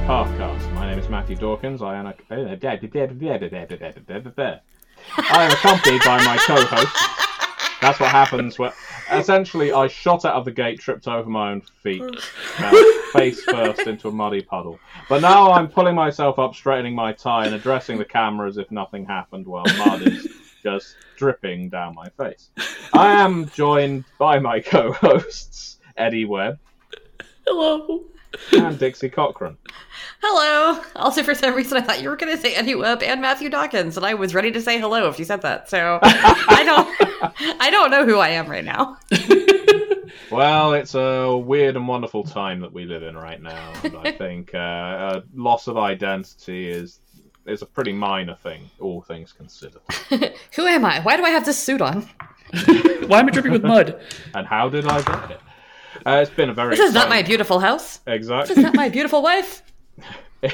Parkcast. My name is Matthew Dawkins. I am, am accompanied by my co-host. That's what happens when essentially I shot out of the gate, tripped over my own feet, uh, face first into a muddy puddle. But now I'm pulling myself up, straightening my tie, and addressing the camera as if nothing happened while mud is just dripping down my face. I am joined by my co-hosts Eddie Webb. Hello. And Dixie Cochran. Hello. Also, for some reason, I thought you were going to say Eddie Webb and Matthew Dawkins, and I was ready to say hello if you said that. So I don't, I don't know who I am right now. well, it's a weird and wonderful time that we live in right now, and I think uh, loss of identity is is a pretty minor thing, all things considered. who am I? Why do I have this suit on? Why am I dripping with mud? And how did I get it? Uh, it's been a very. This is not my beautiful house. Exactly. This is not my beautiful wife.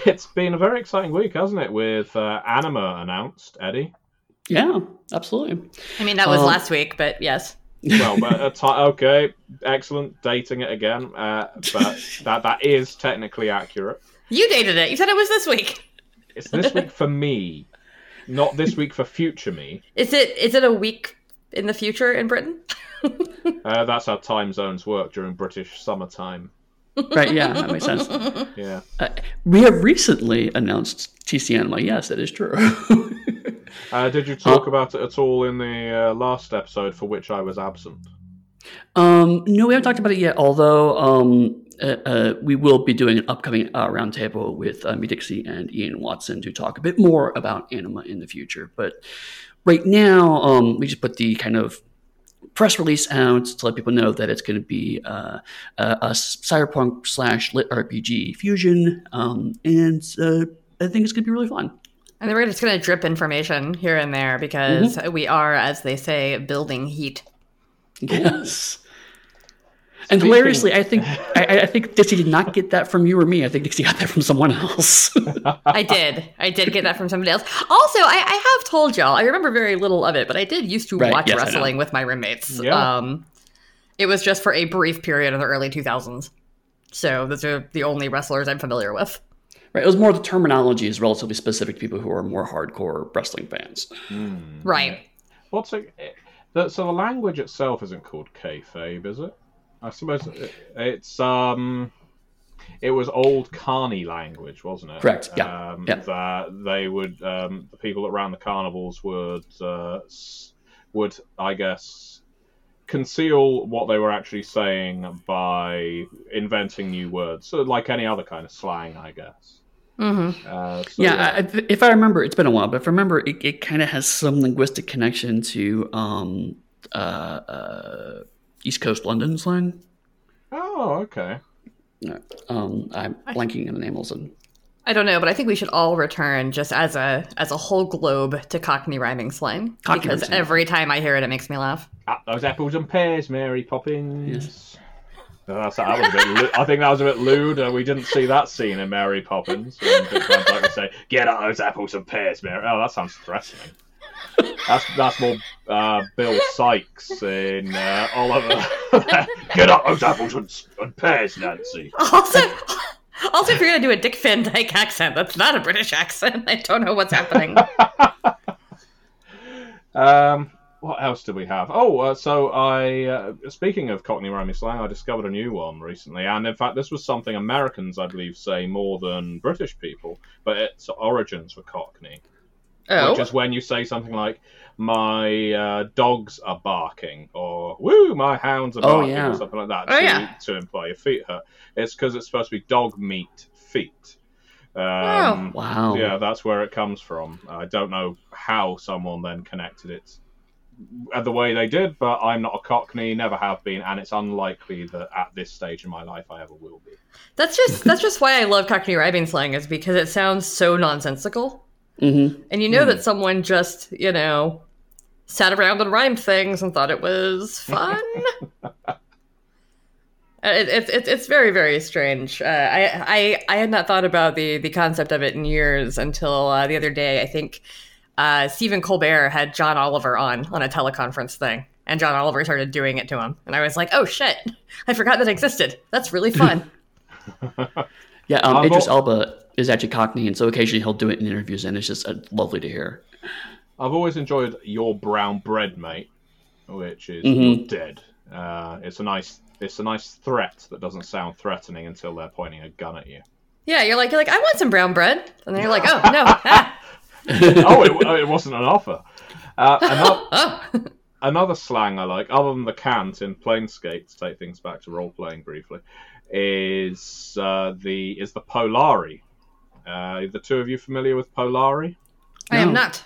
It's been a very exciting week, hasn't it? With uh, Anima announced, Eddie. Yeah, absolutely. I mean, that was um, last week, but yes. Well, but t- okay, excellent. Dating it again, uh, but that that is technically accurate. You dated it. You said it was this week. It's this week for me, not this week for future me. Is it? Is it a week in the future in Britain? uh, that's how time zones work during British summertime. Right, yeah, that makes sense. Yeah. Uh, we have recently announced TC Anima. Yes, that is true. uh, did you talk about it at all in the uh, last episode for which I was absent? Um, no, we haven't talked about it yet, although um, uh, uh, we will be doing an upcoming uh, roundtable with uh, me, Dixie, and Ian Watson to talk a bit more about Anima in the future. But right now, um, we just put the kind of press release out to let people know that it's going to be uh, a, a, cyberpunk slash lit RPG fusion, um, and uh, I think it's going to be really fun. And then we're just going to drip information here and there because mm-hmm. we are, as they say, building heat. Yes. And hilariously, I think I, I, think Dixie did not get that from you or me. I think Dixie got that from someone else. I did. I did get that from somebody else. Also, I, I, have told y'all. I remember very little of it, but I did used to right. watch yes, wrestling with my roommates. Yeah. Um, it was just for a brief period in the early 2000s. So those are the only wrestlers I'm familiar with. Right. It was more the terminology is relatively specific to people who are more hardcore wrestling fans. Mm. Right. What's a, so the language itself isn't called kayfabe, is it? I suppose it's um, it was old Carney language, wasn't it? Correct. Yeah. Um, yeah. That they would um, the people around the carnivals would uh, would I guess conceal what they were actually saying by inventing new words, so like any other kind of slang, I guess. Mm-hmm. Uh, so, yeah, yeah. I, if I remember, it's been a while, but if I remember, it, it kind of has some linguistic connection to um, uh, uh, East Coast London slang. Oh, okay. Um, I'm blanking on the name also. I don't know, but I think we should all return just as a as a whole globe to Cockney rhyming slang Cockney because rhyming. every time I hear it, it makes me laugh. Ah, those apples and pears, Mary Poppins. Yes. that was a bit. I think that was a bit lewd. Uh, we didn't see that scene in Mary Poppins. When like to say, "Get out those apples and pears, Mary." Oh, that sounds threatening. That's that's more uh, Bill Sikes in uh, Oliver. Get up those apples and, and pears, Nancy. Also, also, if you're gonna do a Dick Van Dyke accent, that's not a British accent. I don't know what's happening. um, what else do we have? Oh, uh, so I, uh, speaking of Cockney rhyming slang, I discovered a new one recently, and in fact, this was something Americans, I believe, say more than British people, but its origins were Cockney. Oh. Which is when you say something like, my uh, dogs are barking, or woo, my hounds are oh, barking, oh, yeah. or something like that, oh, to, yeah. to imply your feet hurt. It's because it's supposed to be dog meat feet. Um, oh. Wow. Yeah, that's where it comes from. I don't know how someone then connected it uh, the way they did, but I'm not a Cockney, never have been, and it's unlikely that at this stage in my life I ever will be. That's just that's just why I love Cockney rhyming slang is because it sounds so nonsensical. Mm-hmm. And you know mm. that someone just, you know, sat around and rhymed things and thought it was fun. it, it, it, it's very, very strange. Uh, I, I, I had not thought about the, the concept of it in years until uh, the other day. I think uh, Stephen Colbert had John Oliver on on a teleconference thing. And John Oliver started doing it to him. And I was like, oh shit, I forgot that existed. That's really fun. Yeah, um, Idris Elba is actually Cockney, and so occasionally he'll do it in interviews, and it's just uh, lovely to hear. I've always enjoyed your brown bread, mate, which is mm-hmm. dead. Uh, it's a nice, it's a nice threat that doesn't sound threatening until they're pointing a gun at you. Yeah, you're like, you're like, I want some brown bread, and then you're like, oh no. oh, it, it, wasn't an offer. Uh, another, oh. another slang I like, other than the cant in Planescape, to take things back to role playing briefly, is uh, the is the Polari. Uh, the two of you familiar with Polari? I no. am not.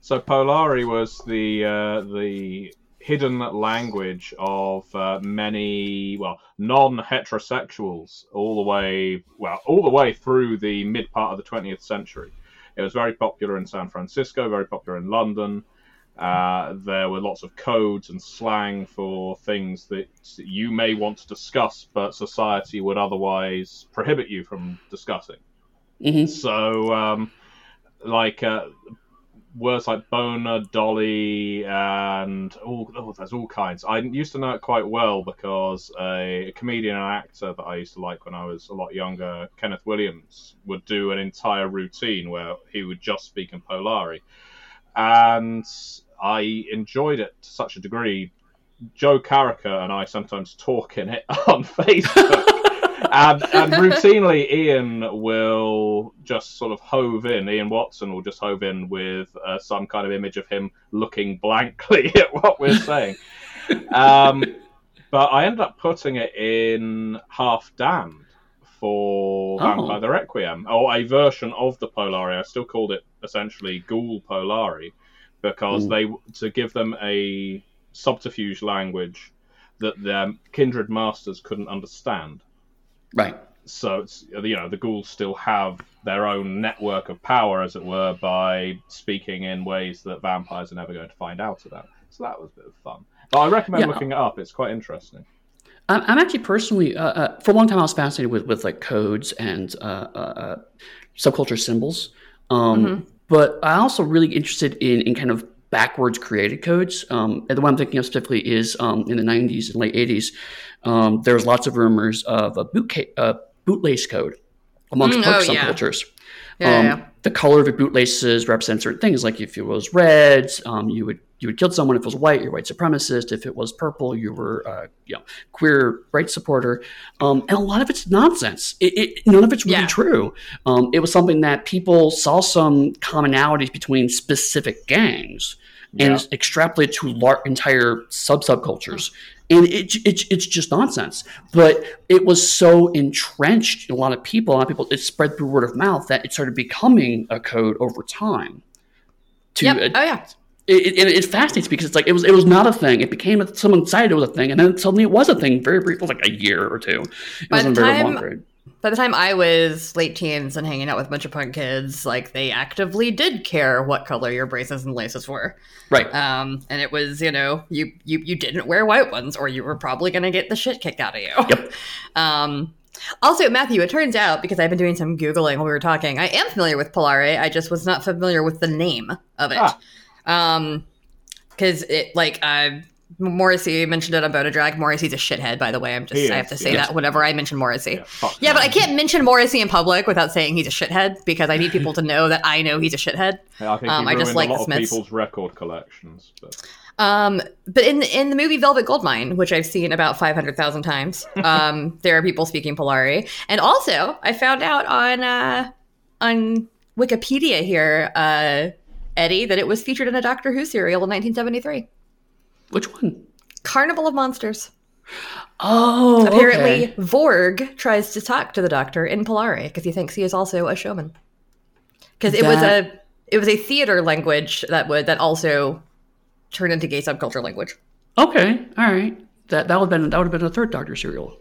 So Polari was the uh, the hidden language of uh, many well non-heterosexuals all the way well all the way through the mid part of the 20th century. It was very popular in San Francisco, very popular in London. Uh, there were lots of codes and slang for things that you may want to discuss, but society would otherwise prohibit you from discussing. Mm-hmm. So, um, like uh, words like boner, dolly, and all oh, there's all kinds. I used to know it quite well because a, a, comedian and actor that I used to like when I was a lot younger, Kenneth Williams, would do an entire routine where he would just speak in Polari, and I enjoyed it to such a degree. Joe Carriker and I sometimes talk in it on Facebook and, and routinely Ian will just sort of hove in. Ian Watson will just hove in with uh, some kind of image of him looking blankly at what we're saying. Um, but I ended up putting it in Half Damned for oh. Vampire the Requiem, or a version of the Polari. I still called it essentially Ghoul Polari because mm. they to give them a subterfuge language that their kindred masters couldn't understand. Right. So it's you know the ghouls still have their own network of power, as it were, by speaking in ways that vampires are never going to find out about. So that was a bit of fun. But I recommend yeah. looking it up. It's quite interesting. I'm actually personally, uh, uh, for a long time, I was fascinated with, with like codes and uh, uh, uh subculture symbols. Um, mm-hmm. But I also really interested in, in kind of backwards created codes. Um, and the one I'm thinking of specifically is um, in the 90s and late 80s um, there was lots of rumors of a boot ca- uh, bootlace code amongst mm, oh, subcultures. Yeah. Um, yeah, The color of the bootlaces represents certain things. Like if it was red, um, you would you would kill someone. If it was white, you're white supremacist. If it was purple, you were uh, you know queer rights supporter. Um, and a lot of it's nonsense. It, it, none of it's really yeah. true. Um, it was something that people saw some commonalities between specific gangs and yeah. extrapolated to lar- entire sub subcultures and it, it, it's just nonsense. But it was so entrenched in a lot of people, a lot of people, it spread through word of mouth that it started becoming a code over time. To, yep. Uh, oh yeah. It, it, it, fascinates because it's like it was it was not a thing. It became someone decided it was a thing, and then suddenly it was a thing. Very brief, like a year or two. It By wasn't the time, very long period by the time I was late teens and hanging out with a bunch of punk kids, like they actively did care what color your braces and laces were. Right. Um, and it was, you know, you you you didn't wear white ones, or you were probably going to get the shit kicked out of you. Yep. Um, also, Matthew, it turns out because I've been doing some googling while we were talking, I am familiar with Polari. I just was not familiar with the name of it. Ah. Um, because it like uh, Morrissey mentioned it about a drag. Morrissey's a shithead, by the way. I'm just I have to say yes. that whenever I mention Morrissey. Yeah, yeah, but I can't mention Morrissey in public without saying he's a shithead because I need people to know that I know he's a shithead. Yeah, I think um, I just like a lot of people's record collections. But. Um, but in in the movie Velvet Goldmine, which I've seen about five hundred thousand times, um, there are people speaking Polari, and also I found out on uh, on Wikipedia here, uh, Eddie, that it was featured in a Doctor Who serial in 1973. Which one? Carnival of Monsters. Oh, apparently okay. Vorg tries to talk to the Doctor in Polari because he thinks he is also a showman. Because it was a it was a theater language that would that also turned into gay subculture language. Okay, all right. That that would have been that would have been a third Doctor serial.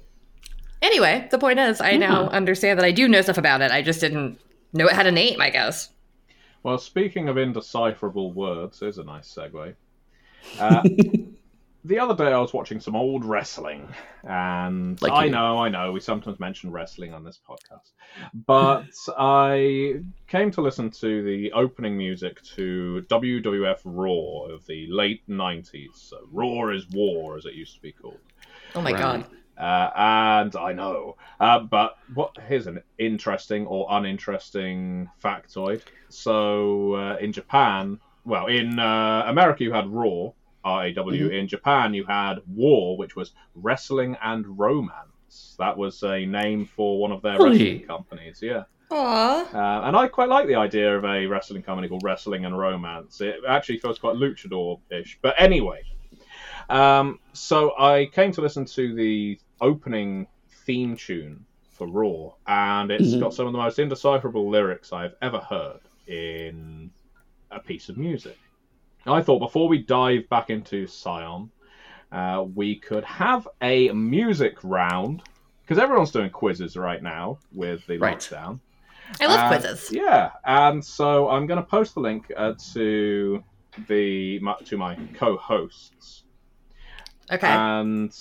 Anyway, the point is, I yeah. now hmm. understand that I do know stuff about it. I just didn't know it had a name. I guess. Well, speaking of indecipherable words, is a nice segue. Uh, the other day I was watching some old wrestling, and like I you. know, I know, we sometimes mention wrestling on this podcast, but I came to listen to the opening music to WWF Raw of the late '90s. So Raw is War, as it used to be called. Oh my right. god! Uh, and I know. Uh, but what here's an interesting or uninteresting factoid. So uh, in Japan, well, in uh, America you had Raw, R A W. Mm-hmm. In Japan you had War, which was Wrestling and Romance. That was a name for one of their really? wrestling companies. Yeah. Aww. Uh, and I quite like the idea of a wrestling company called Wrestling and Romance. It actually feels quite luchador-ish. But anyway, um, so I came to listen to the opening theme tune for Raw, and it's mm-hmm. got some of the most indecipherable lyrics I've ever heard in a piece of music. I thought before we dive back into Scion, uh, we could have a music round because everyone's doing quizzes right now with the right. lockdown. I love uh, quizzes. Yeah, and so I'm going to post the link uh, to the to my co-hosts. Okay. And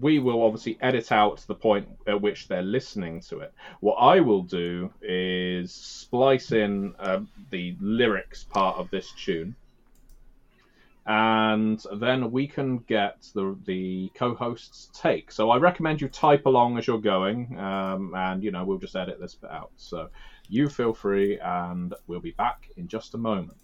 we will obviously edit out the point at which they're listening to it. What I will do is splice in uh, the lyrics part of this tune and then we can get the the co-host's take. So I recommend you type along as you're going, um, and you know we'll just edit this bit out. So you feel free, and we'll be back in just a moment.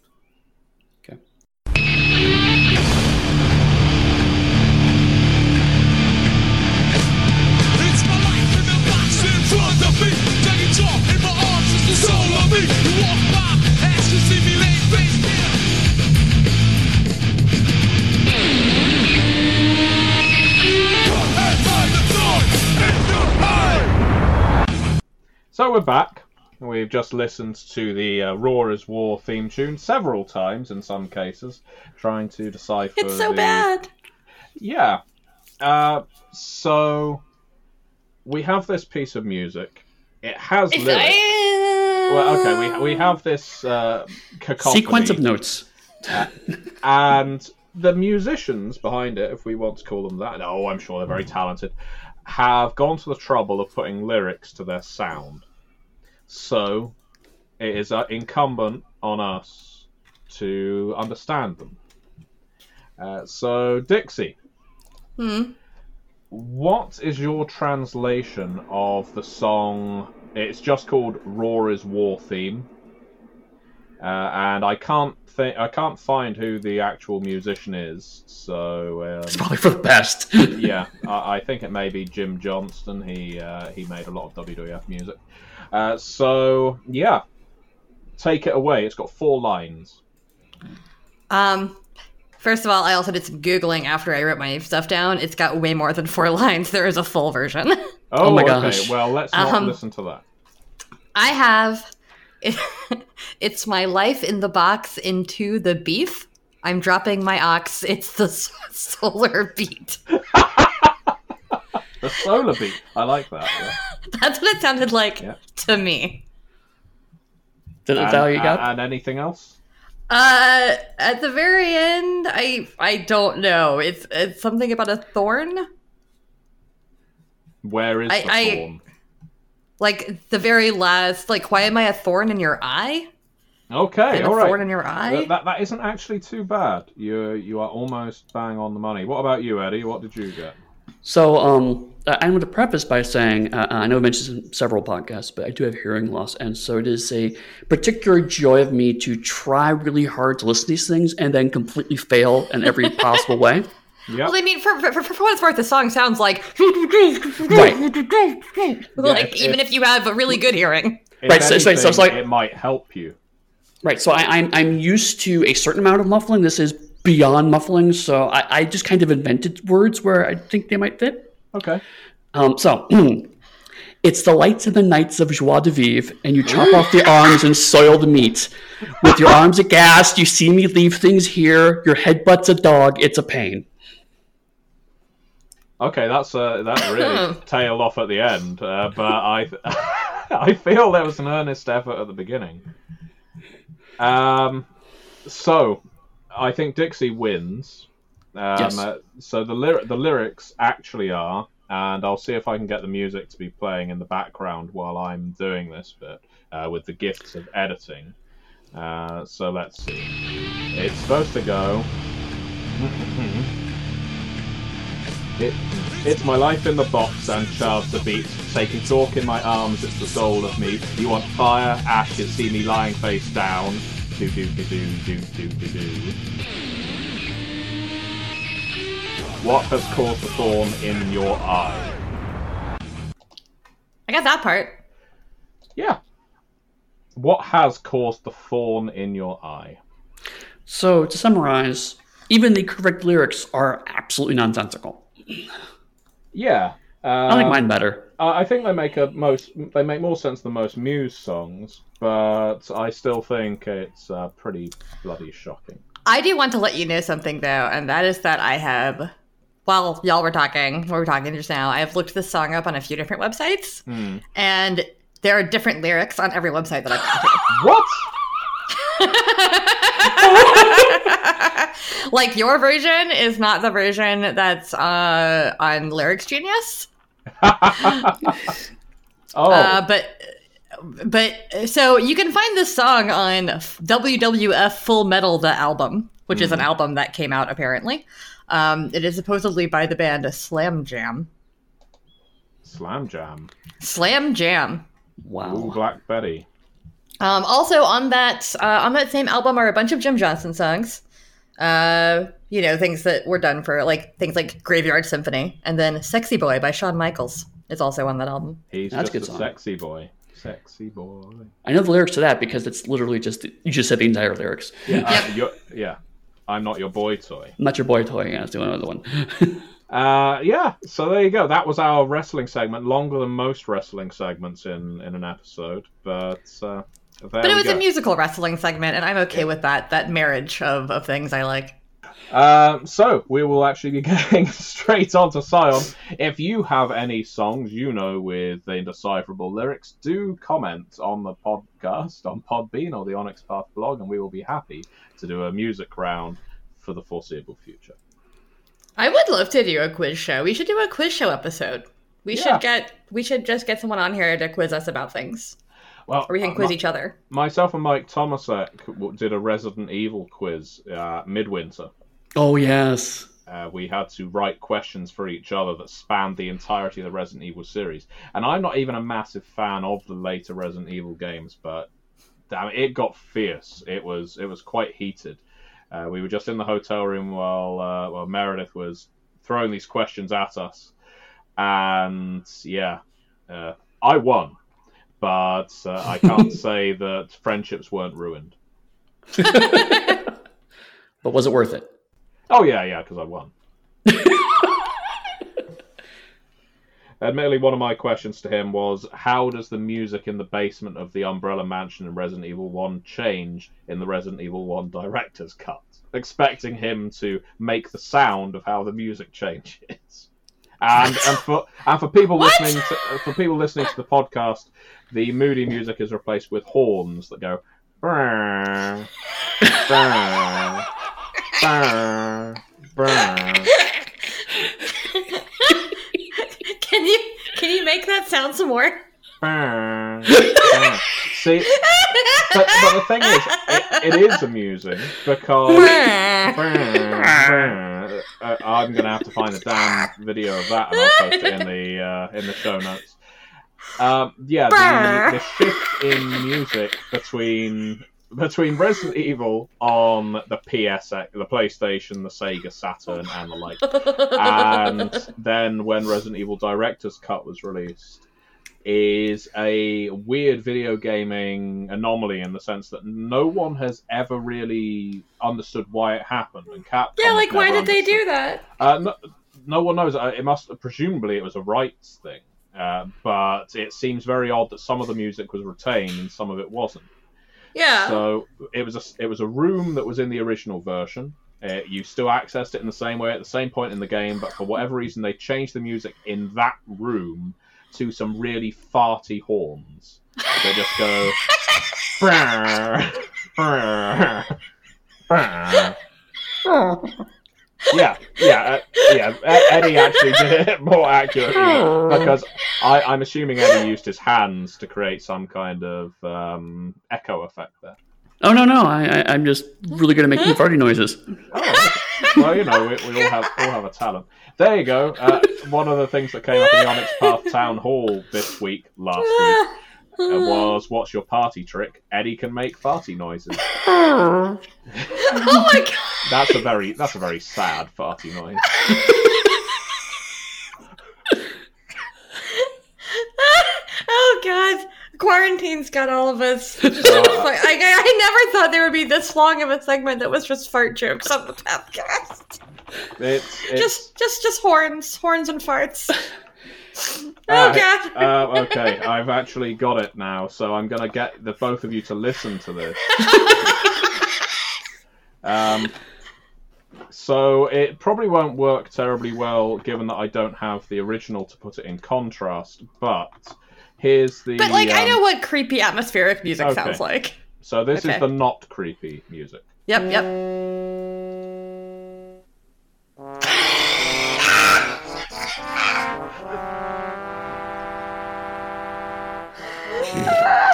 So we're back. We've just listened to the uh, Raw is War theme tune several times in some cases, trying to decipher. It's so the... bad. Yeah. Uh, so we have this piece of music. It has it's lyrics. Well, okay, we we have this uh, sequence of notes, uh, and the musicians behind it, if we want to call them that, oh, I'm sure they're very talented, have gone to the trouble of putting lyrics to their sound. So it is uh, incumbent on us to understand them. Uh, so, Dixie, hmm? what is your translation of the song? It's just called "Raw is War" theme, uh, and I can't think I can't find who the actual musician is. So um, it's probably for the best. yeah, I, I, think it may be Jim Johnston. He uh, he made a lot of WWF music. Uh, so yeah, take it away. It's got four lines. Um, first of all, I also did some googling after I wrote my stuff down. It's got way more than four lines. There is a full version. Oh, oh my gosh! Okay. Well, let's not um, listen to that. I have. it's my life in the box into the beef. I'm dropping my ox. It's the solar beat. the solar beat. I like that. Yeah. That's what it sounded like yeah. to me. Did it value you got? And anything else? Uh, at the very end, I I don't know. It's it's something about a thorn. Where is I, the I, thorn? Like the very last, like why am I a thorn in your eye? Okay, all right. Thorn in your eye. That, that, that isn't actually too bad. You you are almost bang on the money. What about you, Eddie? What did you get? So, um, I'm going to preface by saying uh, I know I mentioned several podcasts, but I do have hearing loss, and so it is a particular joy of me to try really hard to listen to these things and then completely fail in every possible way. Yep. Well, I mean, for, for, for, what it's worth, the song sounds like right. like if, even if, if you have a really good hearing. Right. Anything, so, so, it's like it might help you. Right. So I, I'm I'm used to a certain amount of muffling. This is beyond muffling. So I, I just kind of invented words where I think they might fit. Okay. Um, so it's the lights and the nights of joie de vivre, and you chop off the arms and soil the meat. With your arms aghast, you see me leave things here. Your headbutt's a dog. It's a pain. Okay, that's uh, that really tailed off at the end, uh, but I I feel there was an earnest effort at the beginning. Um, so I think Dixie wins. Um, yes. Uh, so the lyric the lyrics actually are, and I'll see if I can get the music to be playing in the background while I'm doing this bit uh, with the gifts of editing. Uh, so let's see. It's supposed to go. it It's my life in the box and Charles the beat. Taking talk in my arms, it's the soul of me. You want fire, ashes, see me lying face down. Do do do do do do do do. What has caused the thorn in your eye? I got that part. Yeah. What has caused the thorn in your eye? So, to summarize, even the correct lyrics are absolutely nonsensical. Yeah. Uh, I like mine better. I think they make a most they make more sense than most Muse songs, but I still think it's uh, pretty bloody shocking. I do want to let you know something though, and that is that I have while y'all were talking, we were talking just now, I have looked this song up on a few different websites, mm. and there are different lyrics on every website that I've gone to. what? like your version is not the version that's uh, on Lyrics Genius. oh, uh, but but so you can find this song on WWF Full Metal the album, which mm. is an hmm. album that came out apparently. Um, it is supposedly by the band Slam Jam. Slam Jam. Slam Jam. Wow. Ooh, Black Betty. Um, also on that uh, on that same album are a bunch of Jim Johnston songs. Uh, you know things that were done for like things like Graveyard Symphony, and then "Sexy Boy" by Shawn Michaels is also on that album. He's That's just a song. sexy boy. Sexy boy. I know the lyrics to that because it's literally just you just said the entire lyrics. Yeah, yep. uh, yeah. I'm not your boy toy. Not your boy toy. Yeah, let's do another one. uh, yeah. So there you go. That was our wrestling segment, longer than most wrestling segments in in an episode, but. Uh, but it was go. a musical wrestling segment, and I'm okay yeah. with that. That marriage of, of things I like. Um, so we will actually be getting straight on to Scion. If you have any songs you know with indecipherable lyrics, do comment on the podcast on Podbean or the Onyx Path blog, and we will be happy to do a music round for the foreseeable future. I would love to do a quiz show. We should do a quiz show episode. We yeah. should get we should just get someone on here to quiz us about things. Well, or we can uh, quiz my, each other. Myself and Mike Tomasek did a Resident Evil quiz uh, midwinter. Oh yes. Uh, we had to write questions for each other that spanned the entirety of the Resident Evil series. And I'm not even a massive fan of the later Resident Evil games, but damn, it got fierce. It was it was quite heated. Uh, we were just in the hotel room while uh, while Meredith was throwing these questions at us, and yeah, uh, I won, but uh, I can't say that friendships weren't ruined. but was it worth it? Oh yeah, yeah, because I won. Admittedly, one of my questions to him was, how does the music in the basement of the Umbrella Mansion in Resident Evil 1 change in the Resident Evil 1 director's cut? Expecting him to make the sound of how the music changes. And, and for and for people listening to, for people listening to the podcast, the moody music is replaced with horns that go. Brr, brr, brr, brr. Can you can you make that sound some more? See, but, but the thing is, it, it is amusing because uh, I'm going to have to find a damn video of that and I'll post it in the uh, in the show notes. Um, yeah, the, the shift in music between between Resident Evil on the PSX, the PlayStation, the Sega Saturn, and the like, and then when Resident Evil Director's Cut was released, is a weird video gaming anomaly in the sense that no one has ever really understood why it happened, and Capcom. Yeah, like why did understood. they do that? Uh, no, no one knows. Uh, it must presumably it was a rights thing. Uh, but it seems very odd that some of the music was retained and some of it wasn't. Yeah. So it was a it was a room that was in the original version. Uh, you still accessed it in the same way at the same point in the game, but for whatever reason they changed the music in that room to some really farty horns. They just go. brr, brr, brr. yeah, yeah, uh, yeah. Eddie actually did it more accurately because I, I'm assuming Eddie used his hands to create some kind of um, echo effect there. Oh no, no, I, I, am just really good at making farty noises. Oh, well, you know, we, we all have all have a talent. There you go. Uh, one of the things that came up in the Onyx Path Town Hall this week, last week, uh, was what's your party trick? Eddie can make farty noises. oh my god! That's a very that's a very sad farty noise. oh god! Quarantine's got all of us. I, I, I, never thought there would be this long of a segment that was just fart jokes on the podcast. It's, it's... just just just horns, horns and farts. Oh god. Uh, okay, I've actually got it now, so I'm gonna get the both of you to listen to this. um, so it probably won't work terribly well, given that I don't have the original to put it in contrast. But here's the. But like, um, I know what creepy atmospheric music okay. sounds like. So this okay. is the not creepy music. Yep. Yep.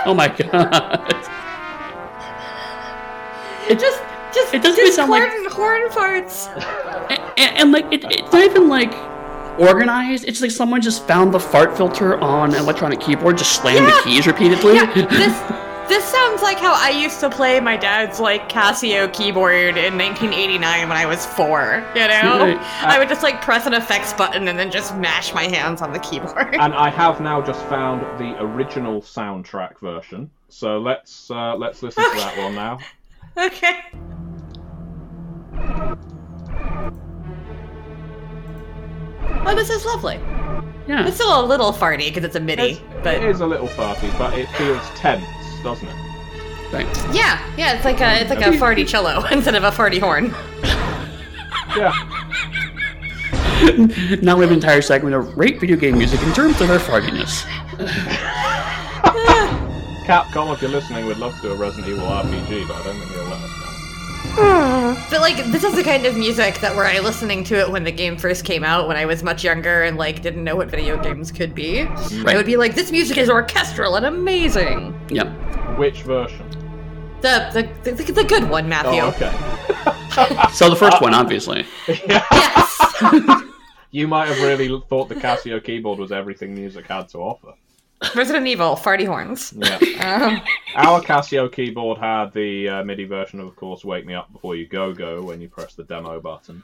Oh my god. It just just it doesn't just sound horn, like horn farts. And, and, and like it, it's not even like organized. It's like someone just found the fart filter on an electronic keyboard, just slammed yeah. the keys repeatedly. Yeah. this this sounds like how I used to play my dad's like Casio keyboard in 1989 when I was four. You know, I would just like press an effects button and then just mash my hands on the keyboard. And I have now just found the original soundtrack version. So let's uh, let's listen okay. to that one now. Okay. Oh, this is lovely. Yeah. It's still a little farty because it's a MIDI, it's, but it is a little farty, but it feels tense doesn't it? Right. Yeah, yeah, it's like a it's like a farty cello instead of a farty horn. yeah. now we have an entire segment of rate video game music in terms of their fartiness. Capcom, if you're listening, we'd love to do a Resident Evil RPG, but I don't think you'll let us know. But like this is the kind of music that were I listening to it when the game first came out when I was much younger and like didn't know what video games could be. Right. I would be like, this music is orchestral and amazing. Yep. Which version? The the, the, the good one, Matthew. Oh, okay. so the first one, obviously. Yeah. Yes. you might have really thought the Casio keyboard was everything music had to offer. Resident Evil, farty horns. Yeah. Um, Our Casio keyboard had the uh, MIDI version of, of course, "Wake Me Up Before You Go Go" when you press the demo button.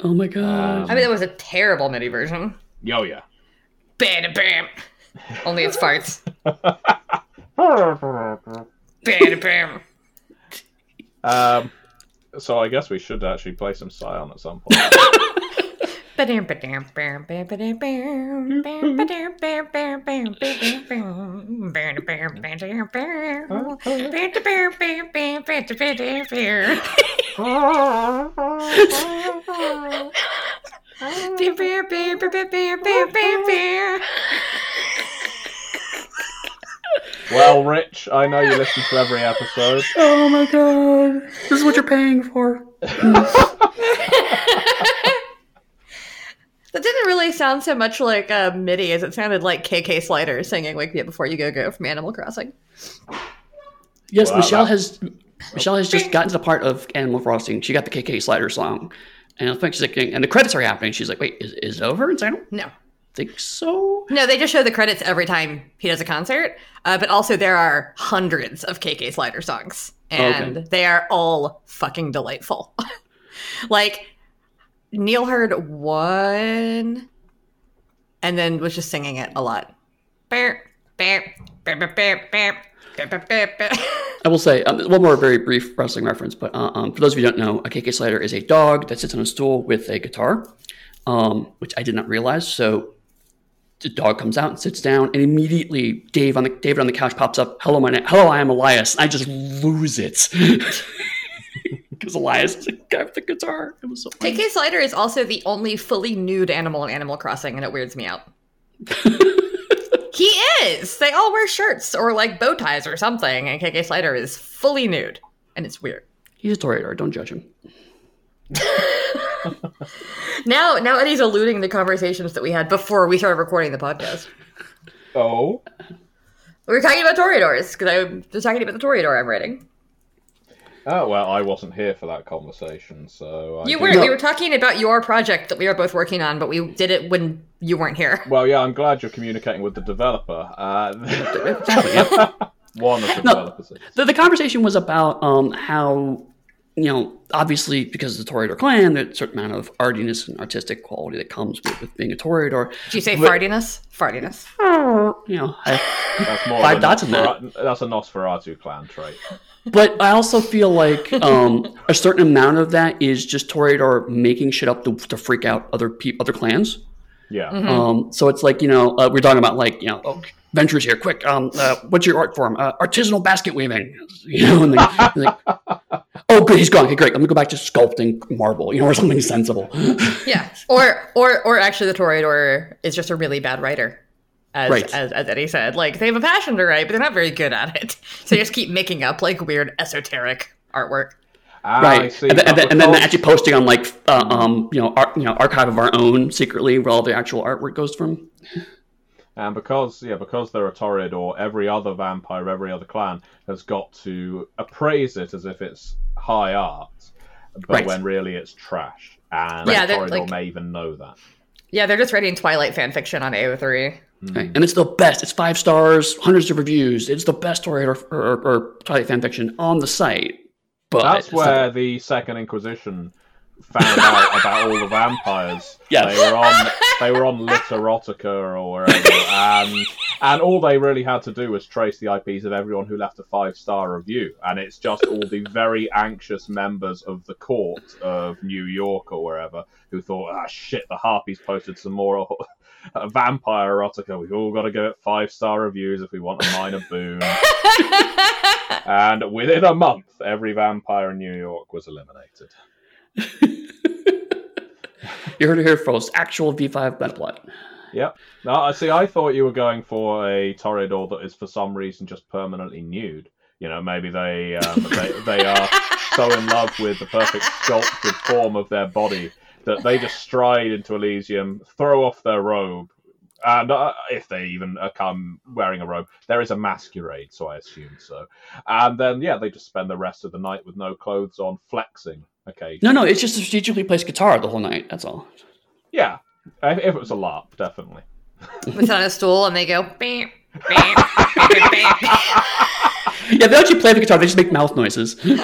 Oh my god! Um, I mean, that was a terrible MIDI version. Yo, yeah. Bam, bam. Only it's farts. bam, bam. Um. So I guess we should actually play some Scion at some point. Well, Rich, I know you listen to every episode. Oh my god. This is what you're paying for. That didn't really sound so much like a MIDI as it sounded like KK Slider singing "Wake Me Up Before You Go Go" from Animal Crossing. Yes, wow, Michelle that... has Michelle has just gotten to the part of Animal Crossing. She got the KK Slider song, and I think she's like, and the credits are happening. She's like, "Wait, is, is it over?" And I don't no think so. No, they just show the credits every time he does a concert. Uh, but also, there are hundreds of KK Slider songs, and okay. they are all fucking delightful. like Neil heard one and then was just singing it a lot. I will say um, one more very brief wrestling reference, but uh, um, for those of you who don't know, a KK Slider is a dog that sits on a stool with a guitar, um, which I did not realize. So the dog comes out and sits down, and immediately Dave on the David on the couch pops up. Hello, my name. Hello, I am Elias. I just lose it. because Elias is a guy with a guitar. It was so funny. KK Slider is also the only fully nude animal in Animal Crossing, and it weirds me out. he is. They all wear shirts or like bow ties or something, and KK Slider is fully nude, and it's weird. He's a Toreador. Don't judge him. now, now Eddie's alluding to conversations that we had before we started recording the podcast. Oh, we were talking about Toreadors because I was talking about the Toreador I'm writing. Oh well, I wasn't here for that conversation, so I you were. We were talking about your project that we were both working on, but we did it when you weren't here. Well, yeah, I'm glad you're communicating with the developer. Uh, one of the no, developers. The, the conversation was about um, how you know, obviously because of the Toreador clan, there's a certain amount of artiness and artistic quality that comes with, with being a Toreador. Did you say but, fartiness? Fartiness. You know, I, that's more five dots in that. That's a Nosferatu clan trait. But I also feel like um, a certain amount of that is just Toreador making shit up to, to freak out other pe- other clans. Yeah. Mm-hmm. Um, so it's like you know uh, we're talking about like you know oh, Ventrue's here, quick. Um, uh, what's your art form? Uh, artisanal basket weaving. You know, and like, like, oh, good, he's gone. Okay, great. Let me go back to sculpting marble. You know, or something sensible. yeah, or or or actually, the Toreador is just a really bad writer. As, right. as, as Eddie said, like they have a passion to write, but they're not very good at it. So they just keep making up like weird esoteric artwork. Ah, right, and, then, and, then, and, then, actually posting on like uh, um you know you know archive of our own secretly where all the actual artwork goes from. And because yeah, because they're a Toreador, every other vampire, every other clan has got to appraise it as if it's high art, but right. when really it's trash. And yeah, Toreador like, may even know that. Yeah, they're just writing Twilight fan fiction on AO3. Mm. Right. And it's the best. It's five stars, hundreds of reviews. It's the best Toreador or, or, or Twilight fan fiction on the site. But that's where the Second Inquisition found out about all the vampires. Yes. They were on they were on Literotica or wherever, and and all they really had to do was trace the IPs of everyone who left a five star review, and it's just all the very anxious members of the court of New York or wherever who thought, ah shit, the Harpies posted some more. Vampire erotica. We've all got to give it five star reviews if we want a minor boon. and within a month, every vampire in New York was eliminated. you heard it here first. Actual V5 Metaplot. Yep. No, I see. I thought you were going for a Toreador that is for some reason just permanently nude. You know, maybe they um, they, they are so in love with the perfect sculpted form of their body that they just stride into Elysium, throw off their robe, and uh, if they even uh, come wearing a robe, there is a masquerade, so I assume so. And then, yeah, they just spend the rest of the night with no clothes on, flexing Okay. No, no, it's just a strategically placed guitar the whole night. That's all. Yeah, if it was a LARP, definitely. It's on a stool and they go. Bam, bam, bam, yeah, they actually play the guitar. They just make mouth noises. no,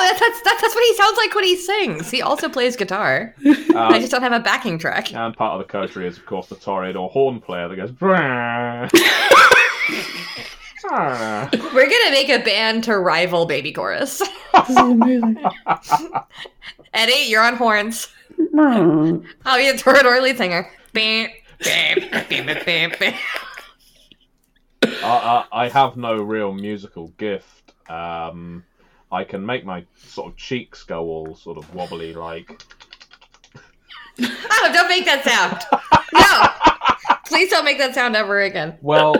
that's, that's, that's, that's what he sounds like when he sings. He also plays guitar. Um, I just don't have a backing track. And part of the coterie is, of course, the Toreador horn player that goes. We're gonna make a band to rival Baby Chorus. this is amazing. Eddie, you're on horns. I'll be a Toreador lead singer. Bam, bam, bam, bam, bam. I, I, have no real musical gift. Um, I can make my sort of cheeks go all sort of wobbly, like. Oh, don't make that sound! No, please don't make that sound ever again. Well,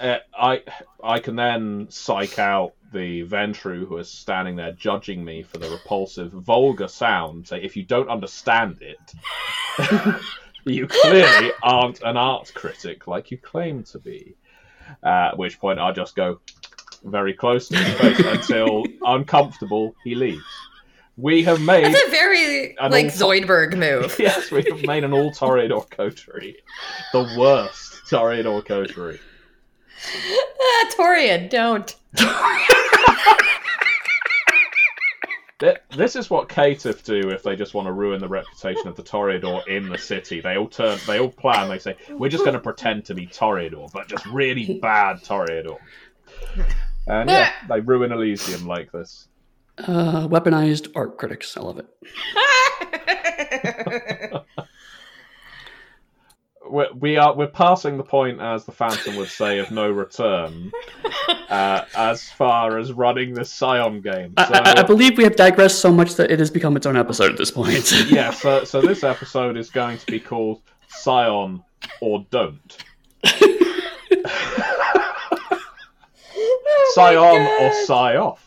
uh, I I can then psych out the Ventrue who is standing there judging me for the repulsive, vulgar sound. Say, if you don't understand it, you clearly aren't an art critic like you claim to be. Uh, at which point I just go very close to his face until uncomfortable he leaves. We have made. That's a very like all... Zoidberg move. yes, we have made an all Toreador coterie, the worst Toreador coterie ah, Torian, don't. this is what Caitiff do if they just want to ruin the reputation of the Toreador in the city. They all turn, they all plan. They say, "We're just going to pretend to be Toreador, but just really bad Toreador." And yeah, they ruin Elysium like this. Uh, weaponized art critics. I love it. we're, we are we're passing the point, as the Phantom would say, of no return, uh, as far as running this Scion game. So, I, I, believe we have digressed so much that it has become its own episode at this point. yeah, so so this episode is going to be called Scion or Don't. oh Scion or Scioff.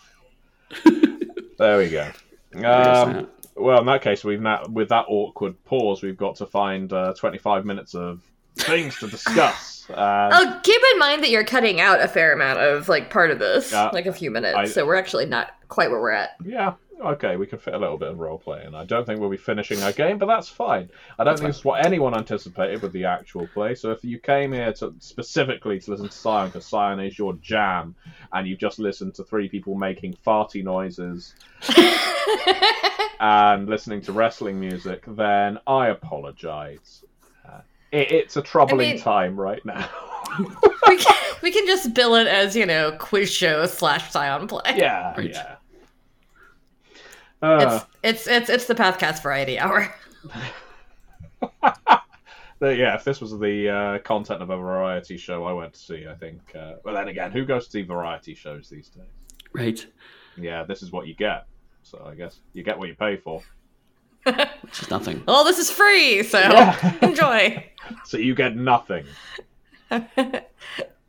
There we go. Um, well, in that case, we've now with that awkward pause, we've got to find uh, 25 minutes of things to discuss And... Oh, keep in mind that you're cutting out a fair amount of like part of this, uh, like a few minutes. I... So we're actually not quite where we're at. Yeah, okay, we can fit a little bit of role play in. I don't think we'll be finishing our game, but that's fine. I don't that's think it's what anyone anticipated with the actual play. So if you came here to specifically to listen to Scion, because Scion is your jam, and you've just listened to three people making farty noises and listening to wrestling music, then I apologize. Uh, it, it's a troubling I mean... time right now. we, can, we can just bill it as you know quiz show slash Scion play. Yeah, yeah. Uh, it's, it's it's it's the Pathcast Variety Hour. yeah, if this was the uh, content of a variety show I went to see, I think. Uh, but then again, who goes to see variety shows these days? Right. Yeah, this is what you get. So I guess you get what you pay for. Which is nothing. Well, this is free, so yeah. enjoy. so you get nothing. uh,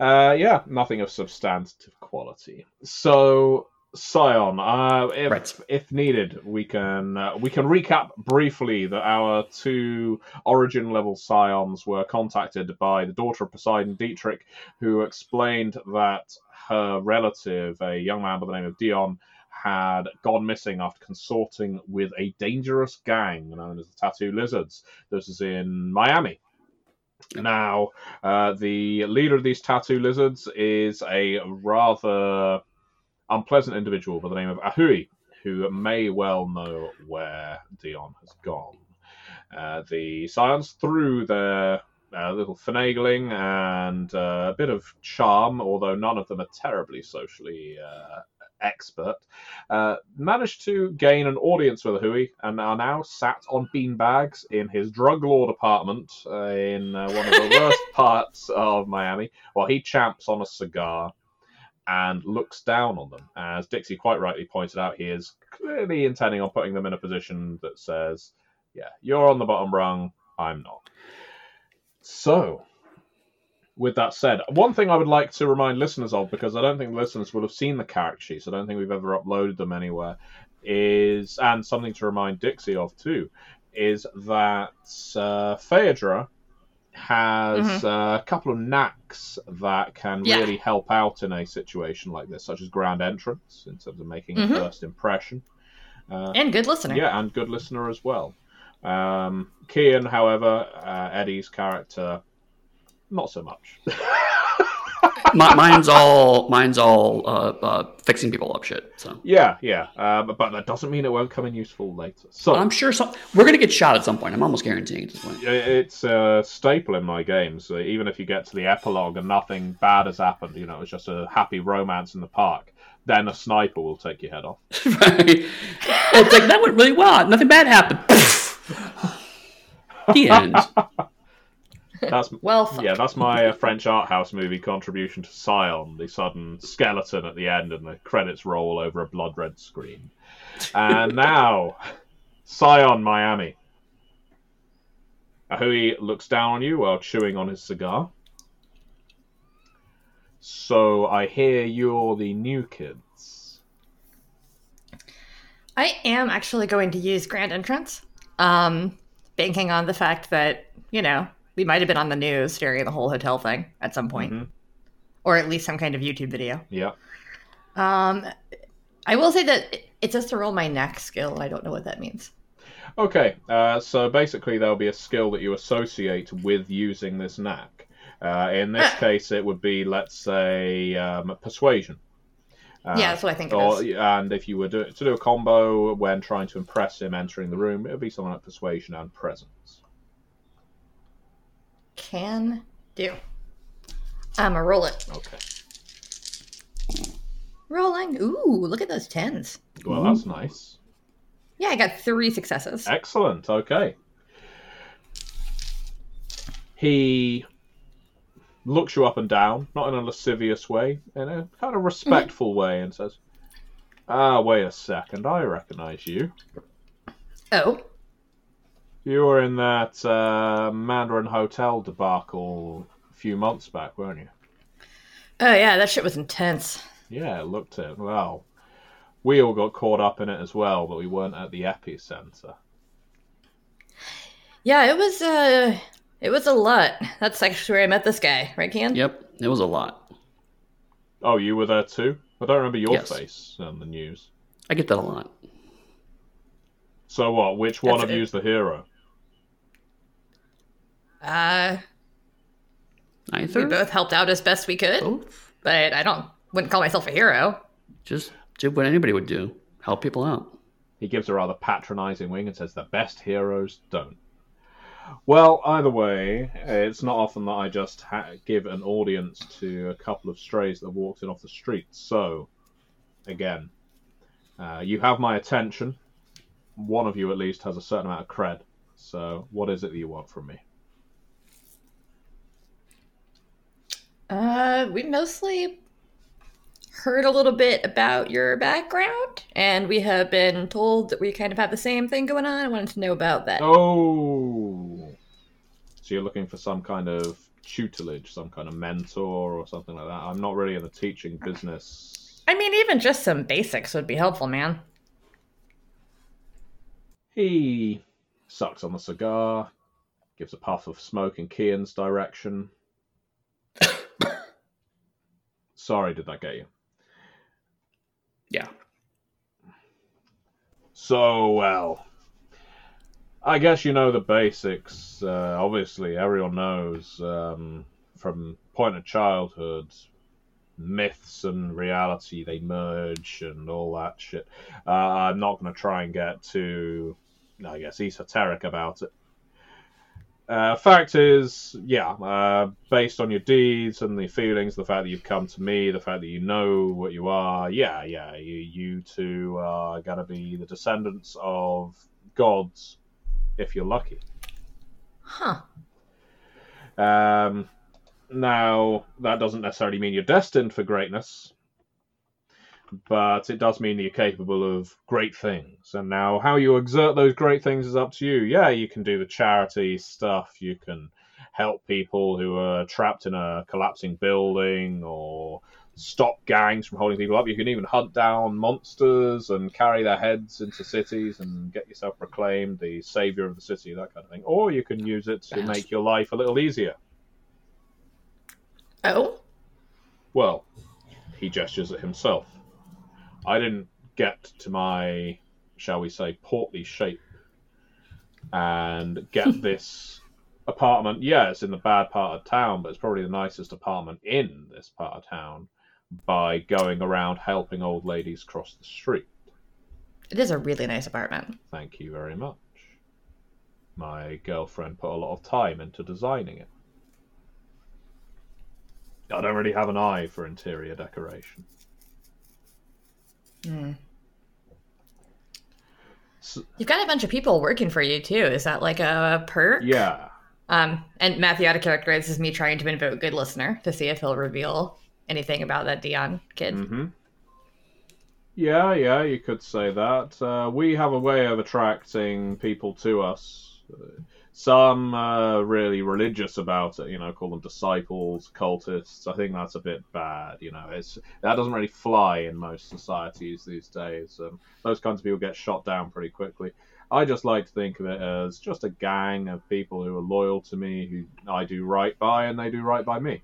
yeah, nothing of substantive quality. So Scion, uh, if right. if needed, we can uh, we can recap briefly that our two origin level Scions were contacted by the daughter of Poseidon, Dietrich, who explained that her relative, a young man by the name of Dion, had gone missing after consorting with a dangerous gang known as the Tattoo Lizards. This is in Miami. Now, uh, the leader of these Tattoo Lizards is a rather unpleasant individual by the name of Ahui, who may well know where Dion has gone. Uh, the Scions, through their uh, little finagling and uh, a bit of charm, although none of them are terribly socially uh, expert, uh, managed to gain an audience with Ahui and are now sat on beanbags in his drug lord apartment uh, in one of the worst parts of Miami while he champs on a cigar and looks down on them. As Dixie quite rightly pointed out, he is clearly intending on putting them in a position that says, yeah, you're on the bottom rung, I'm not. So, with that said, one thing I would like to remind listeners of, because I don't think listeners will have seen the character sheets, I don't think we've ever uploaded them anywhere, is, and something to remind Dixie of too, is that uh, Phaedra has mm-hmm. uh, a couple of knacks that can yeah. really help out in a situation like this, such as grand entrance in terms of making mm-hmm. a first impression. Uh, and good listener. Yeah, and good listener as well. Um, Kian, however, uh, Eddie's character, not so much. mine's all mine's all uh, uh, fixing people up shit. So yeah, yeah, uh, but, but that doesn't mean it won't come in useful later. So I'm sure some, we're gonna get shot at some point. I'm almost guaranteeing at this point. It's a staple in my games. So even if you get to the epilogue and nothing bad has happened, you know, it's just a happy romance in the park. Then a sniper will take your head off. right. It's like that went really well. Nothing bad happened. the end. That's well, yeah, that's my uh, French art house movie contribution to Scion, the sudden skeleton at the end, and the credits roll over a blood red screen. And now, Scion, Miami. Ahui looks down on you while chewing on his cigar. So I hear you're the new kids. I am actually going to use Grand Entrance, um, banking on the fact that you know we might have been on the news during the whole hotel thing at some point. Mm-hmm. or at least some kind of YouTube video. Yeah. Um, I will say that it says to roll my neck skill. I don't know what that means. Okay, uh, so basically there'll be a skill that you associate with using this knack. Uh, in this ah. case, it would be, let's say, um, persuasion. Uh, yeah, that's what I think. Or, and if you were do, to do a combo when trying to impress him entering the room, it would be something like persuasion and presence. Can do. I'm a roll it. Okay. Rolling. Ooh, look at those tens. Well, that's nice. Yeah, I got three successes. Excellent. Okay. He looks you up and down, not in a lascivious way, in a kind of respectful mm-hmm. way, and says, Ah, wait a second, I recognize you. Oh. You were in that uh, Mandarin Hotel debacle a few months back, weren't you? Oh yeah, that shit was intense. Yeah, it looked it. Well, we all got caught up in it as well, but we weren't at the epicenter. Yeah, it was. Uh, It was a lot. That's actually where I met this guy, right, Kian? Yep, it was a lot. Oh, you were there too? I don't remember your yes. face on the news. I get that a lot. So what? Which one That's of you is the hero? Uh, Neither. We both helped out as best we could, both? but I don't wouldn't call myself a hero. Just did what anybody would do: help people out. He gives a rather patronizing wing and says, "The best heroes don't." Well, either way, it's not often that I just ha- give an audience to a couple of strays that walked in off the street. So, again, uh, you have my attention. One of you, at least, has a certain amount of cred. So, what is it that you want from me? Uh, we mostly heard a little bit about your background, and we have been told that we kind of have the same thing going on. I wanted to know about that. Oh, so you're looking for some kind of tutelage, some kind of mentor, or something like that. I'm not really in the teaching business. I mean, even just some basics would be helpful, man. He sucks on the cigar, gives a puff of smoke in Kian's direction. Sorry, did that get you? Yeah. So, well, I guess you know the basics. Uh, obviously, everyone knows um, from point of childhood, myths and reality they merge and all that shit. Uh, I'm not going to try and get too, I guess, esoteric about it. Uh, fact is, yeah, uh, based on your deeds and the feelings, the fact that you've come to me, the fact that you know what you are, yeah, yeah, you, you two are going to be the descendants of gods if you're lucky. Huh. Um, now, that doesn't necessarily mean you're destined for greatness but it does mean that you're capable of great things. And now, how you exert those great things is up to you. Yeah, you can do the charity stuff, you can help people who are trapped in a collapsing building or stop gangs from holding people up. You can even hunt down monsters and carry their heads into cities and get yourself proclaimed the savior of the city, that kind of thing. Or you can use it to make your life a little easier. Oh? Well, he gestures at himself. I didn't get to my, shall we say, portly shape and get this apartment. Yeah, it's in the bad part of town, but it's probably the nicest apartment in this part of town by going around helping old ladies cross the street. It is a really nice apartment. Thank you very much. My girlfriend put a lot of time into designing it. I don't really have an eye for interior decoration. Mm. So, You've got a bunch of people working for you too. Is that like a perk? Yeah. Um, and Matthew out of character. This is me trying to invoke good listener to see if he'll reveal anything about that Dion kid. Mm-hmm. Yeah, yeah, you could say that. Uh, we have a way of attracting people to us. Some uh, really religious about it, you know, call them disciples, cultists. I think that's a bit bad, you know. It's that doesn't really fly in most societies these days. Um, those kinds of people get shot down pretty quickly. I just like to think of it as just a gang of people who are loyal to me, who I do right by, and they do right by me.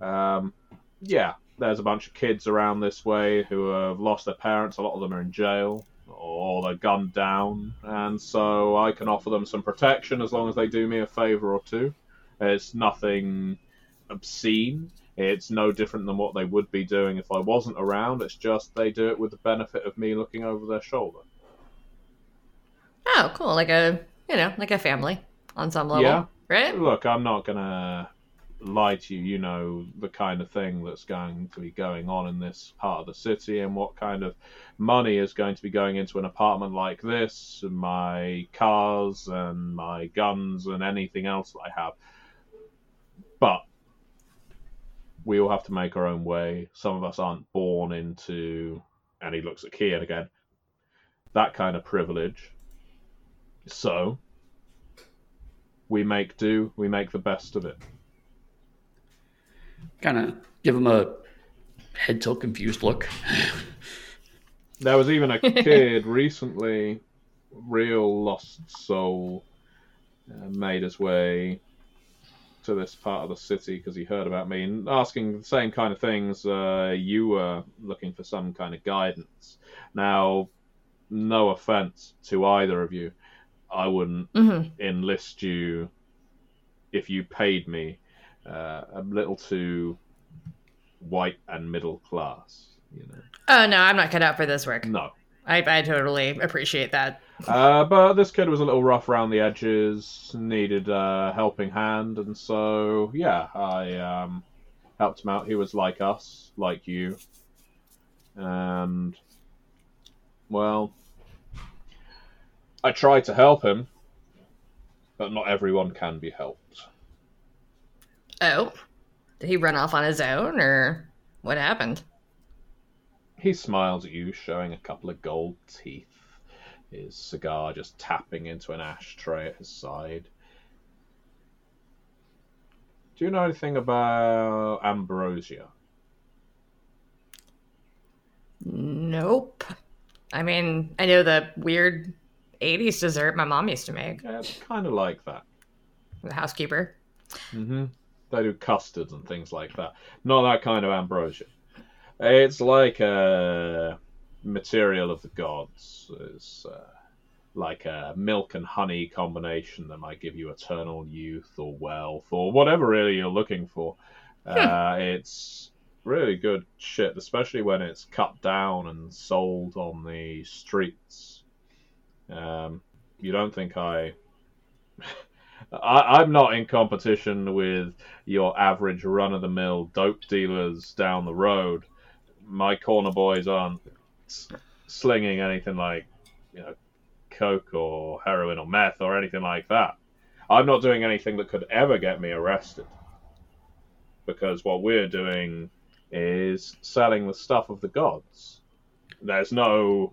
Um, yeah, there's a bunch of kids around this way who have lost their parents. A lot of them are in jail or they're gunned down, and so I can offer them some protection as long as they do me a favor or two. It's nothing obscene. It's no different than what they would be doing if I wasn't around. It's just they do it with the benefit of me looking over their shoulder. Oh, cool! Like a you know, like a family on some level, yeah. right? Look, I'm not gonna lie to you, you know the kind of thing that's going to be going on in this part of the city and what kind of money is going to be going into an apartment like this, and my cars and my guns and anything else that I have. But we all have to make our own way. Some of us aren't born into, and he looks at Kian again, that kind of privilege. So we make do, we make the best of it kind of give him a head tilt confused look. there was even a kid recently, real lost soul, uh, made his way to this part of the city because he heard about me and asking the same kind of things. Uh, you were looking for some kind of guidance. Now, no offense to either of you, I wouldn't mm-hmm. enlist you if you paid me uh, a little too white and middle class. You know. Oh no, I'm not cut out for this work. No, I, I totally appreciate that. Uh, but this kid was a little rough around the edges, needed a helping hand, and so yeah, I um, helped him out. He was like us, like you, and well, I tried to help him, but not everyone can be helped. Oh, did he run off on his own, or what happened? He smiles at you, showing a couple of gold teeth his cigar just tapping into an ashtray at his side. Do you know anything about ambrosia? Nope. I mean, I know the weird 80s dessert my mom used to make. Yeah, it's kind of like that. The housekeeper. Mm-hmm. They do custards and things like that. Not that kind of ambrosia. It's like a material of the gods It's uh, like a milk and honey combination that might give you eternal youth or wealth or whatever really you're looking for. Hmm. Uh, it's really good shit, especially when it's cut down and sold on the streets. Um, you don't think I... I, I'm not in competition with your average run of the mill dope dealers down the road. My corner boys aren't slinging anything like you know coke or heroin or meth or anything like that. I'm not doing anything that could ever get me arrested because what we're doing is selling the stuff of the gods. There's no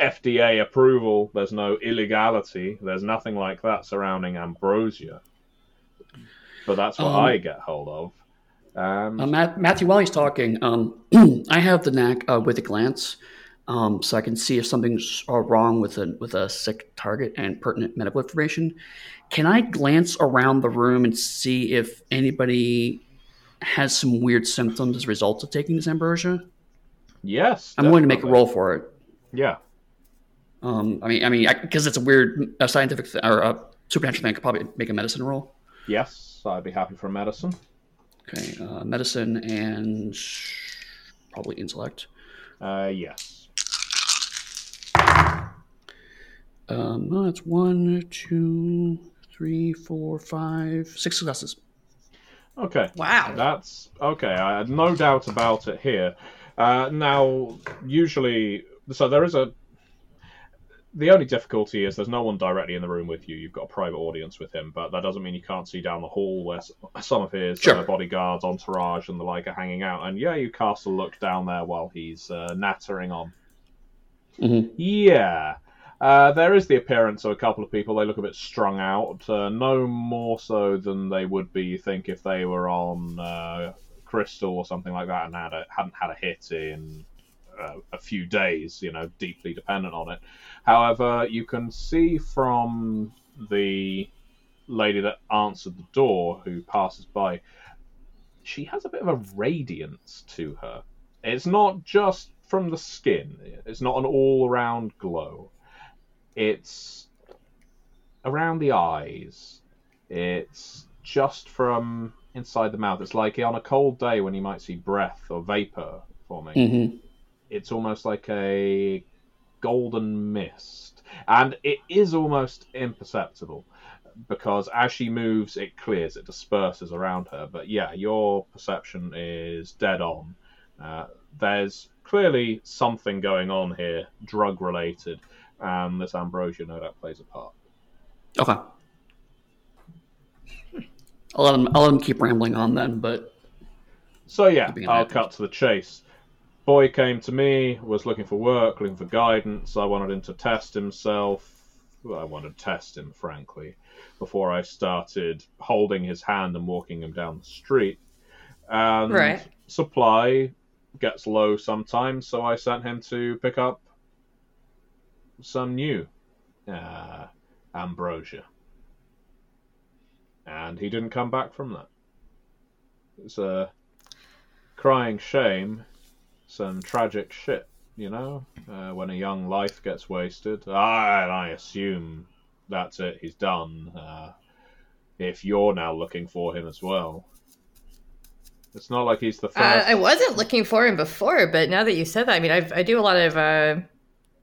FDA approval, there's no illegality, there's nothing like that surrounding ambrosia. But that's what um, I get hold of. Um, uh, Matt, Matthew, while he's talking, um, I have the knack uh, with a glance, um, so I can see if something's uh, wrong with a with a sick target and pertinent medical information. Can I glance around the room and see if anybody has some weird symptoms as a result of taking this ambrosia? Yes, I'm going to make a roll for it. Yeah. Um, I mean, I mean, because it's a weird, a scientific th- or a supernatural thing, I could probably make a medicine roll. Yes, I'd be happy for medicine. Okay, uh, medicine and probably intellect. Uh, yes. Um, well, that's one, two, three, four, five, six successes. Okay. Wow. That's okay. I had no doubt about it here. Uh, now, usually, so there is a the only difficulty is there's no one directly in the room with you. You've got a private audience with him, but that doesn't mean you can't see down the hall where some of his sure. uh, bodyguards, entourage, and the like are hanging out. And yeah, you cast a look down there while he's uh, nattering on. Mm-hmm. Yeah. Uh, there is the appearance of a couple of people. They look a bit strung out, uh, no more so than they would be, you think, if they were on uh, Crystal or something like that and had a, hadn't had a hit in a few days, you know, deeply dependent on it. However, you can see from the lady that answered the door who passes by, she has a bit of a radiance to her. It's not just from the skin, it's not an all around glow. It's around the eyes. It's just from inside the mouth. It's like on a cold day when you might see breath or vapor forming. Mm-hmm it's almost like a golden mist, and it is almost imperceptible because as she moves, it clears, it disperses around her. But yeah, your perception is dead on. Uh, there's clearly something going on here, drug related, and this ambrosia no doubt plays a part. Okay. I'll let him. I'll let him keep rambling on then. But so yeah, I'll cut to the chase boy came to me, was looking for work, looking for guidance. I wanted him to test himself. I wanted to test him, frankly, before I started holding his hand and walking him down the street. And right. supply gets low sometimes, so I sent him to pick up some new uh, ambrosia. and he didn't come back from that. It's a crying shame, some tragic shit, you know, uh, when a young life gets wasted. I, I assume that's it, he's done. Uh, if you're now looking for him as well. It's not like he's the first. Uh, I wasn't looking for him before, but now that you said that, I mean, I've, I do a lot of, uh,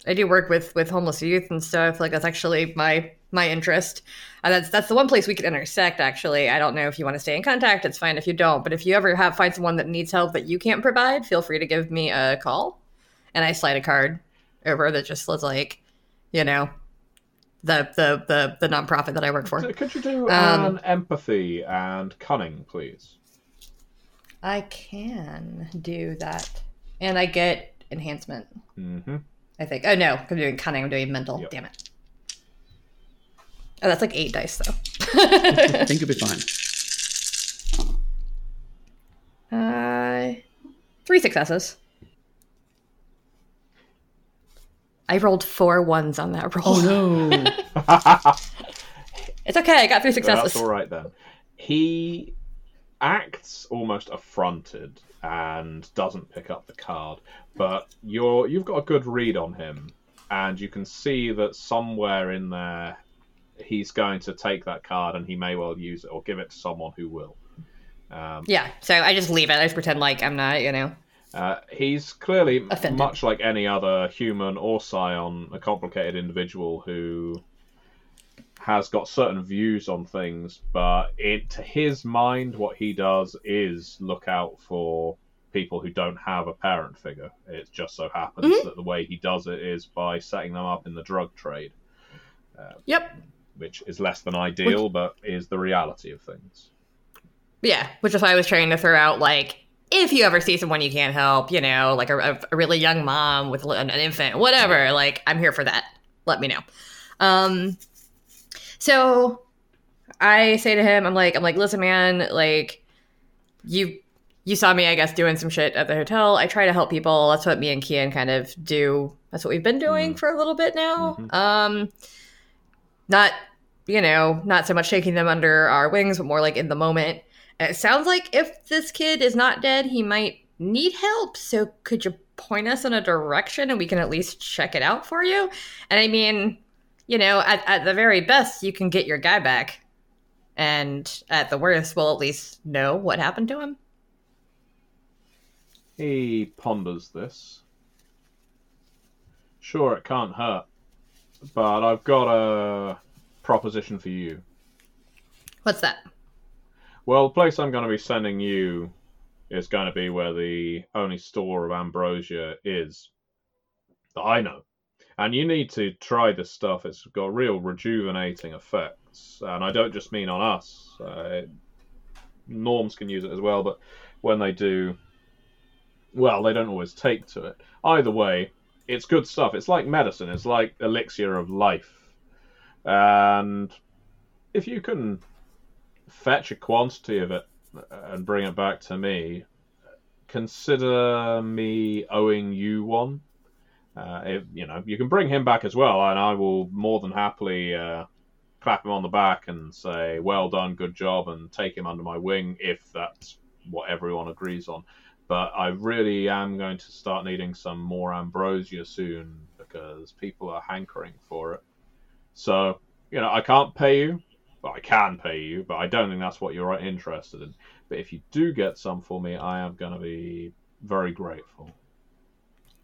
I do work with with homeless youth and stuff. Like that's actually my my interest. And that's that's the one place we could intersect. Actually, I don't know if you want to stay in contact. It's fine if you don't. But if you ever have find someone that needs help that you can't provide, feel free to give me a call, and I slide a card over that just was like, you know, the the the the nonprofit that I work for. Could you do um, an empathy and cunning, please? I can do that, and I get enhancement. Mm-hmm. I think. Oh no, I'm doing cunning. I'm doing mental. Yep. Damn it. Oh, that's like eight dice though. I think you'll be fine. Uh, three successes. I rolled four ones on that roll. Oh no! it's okay. I got three successes. That's all right then. He acts almost affronted and doesn't pick up the card, but you're you've got a good read on him, and you can see that somewhere in there he's going to take that card and he may well use it or give it to someone who will. Um, yeah, so I just leave it. I just pretend like I'm not, you know. Uh, he's clearly Offended. much like any other human or scion, a complicated individual who has got certain views on things, but it, to his mind, what he does is look out for people who don't have a parent figure. It just so happens mm-hmm. that the way he does it is by setting them up in the drug trade. Uh, yep which is less than ideal, which, but is the reality of things. Yeah, which is why I was trying to throw out like if you ever see someone you can't help, you know, like a, a really young mom with an, an, infant, whatever, like I'm here for that. Let me know. Um, so I say to him, I'm like, I'm like, listen, man, like you you saw me, I guess, doing some shit at the hotel. I try to help people. That's what me and Kian kind of do. That's what we've been doing mm. for a little bit now. Mm-hmm. Um, not you know not so much taking them under our wings but more like in the moment and it sounds like if this kid is not dead he might need help so could you point us in a direction and we can at least check it out for you and i mean you know at, at the very best you can get your guy back and at the worst we'll at least know what happened to him he ponders this sure it can't hurt but I've got a proposition for you. What's that? Well, the place I'm going to be sending you is going to be where the only store of ambrosia is that I know. And you need to try this stuff. It's got real rejuvenating effects. And I don't just mean on us. Uh, norms can use it as well, but when they do, well, they don't always take to it. Either way, it's good stuff. It's like medicine. It's like elixir of life. And if you can fetch a quantity of it and bring it back to me, consider me owing you one. Uh, if, you know, you can bring him back as well, and I will more than happily uh, clap him on the back and say, "Well done, good job," and take him under my wing if that's what everyone agrees on but I really am going to start needing some more ambrosia soon because people are hankering for it. So, you know, I can't pay you, but I can pay you, but I don't think that's what you're interested in. But if you do get some for me, I am going to be very grateful.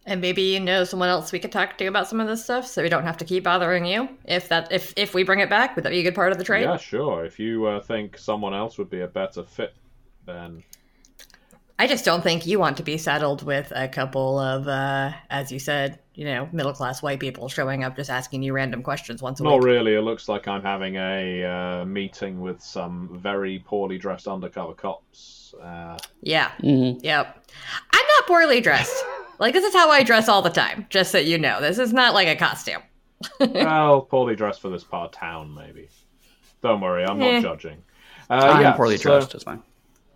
And maybe you know someone else we could talk to about some of this stuff, so we don't have to keep bothering you. If that, if if we bring it back, would that be a good part of the trade? Yeah, sure. If you uh, think someone else would be a better fit, then I just don't think you want to be saddled with a couple of, uh, as you said, you know, middle class white people showing up just asking you random questions once a Not week. Not really. It looks like I'm having a uh, meeting with some very poorly dressed undercover cops. Uh... Yeah. Mm-hmm. Yep. I'm not poorly dressed. Like, this is how I dress all the time, just so you know. This is not like a costume. well, poorly dressed for this part of town, maybe. Don't worry, I'm eh. not judging. Uh, I'm yeah, poorly so... dressed, it's fine.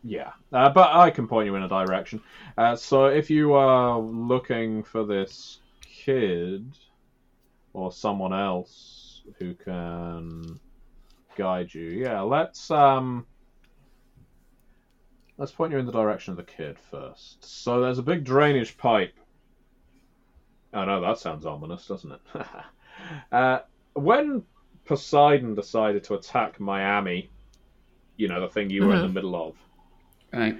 Yeah, uh, but I can point you in a direction. Uh, so if you are looking for this kid or someone else who can guide you. Yeah, let's um, let's point you in the direction of the kid first. So there's a big drainage pipe. I oh, know that sounds ominous, doesn't it? uh, when Poseidon decided to attack Miami, you know the thing you were mm-hmm. in the middle of, right?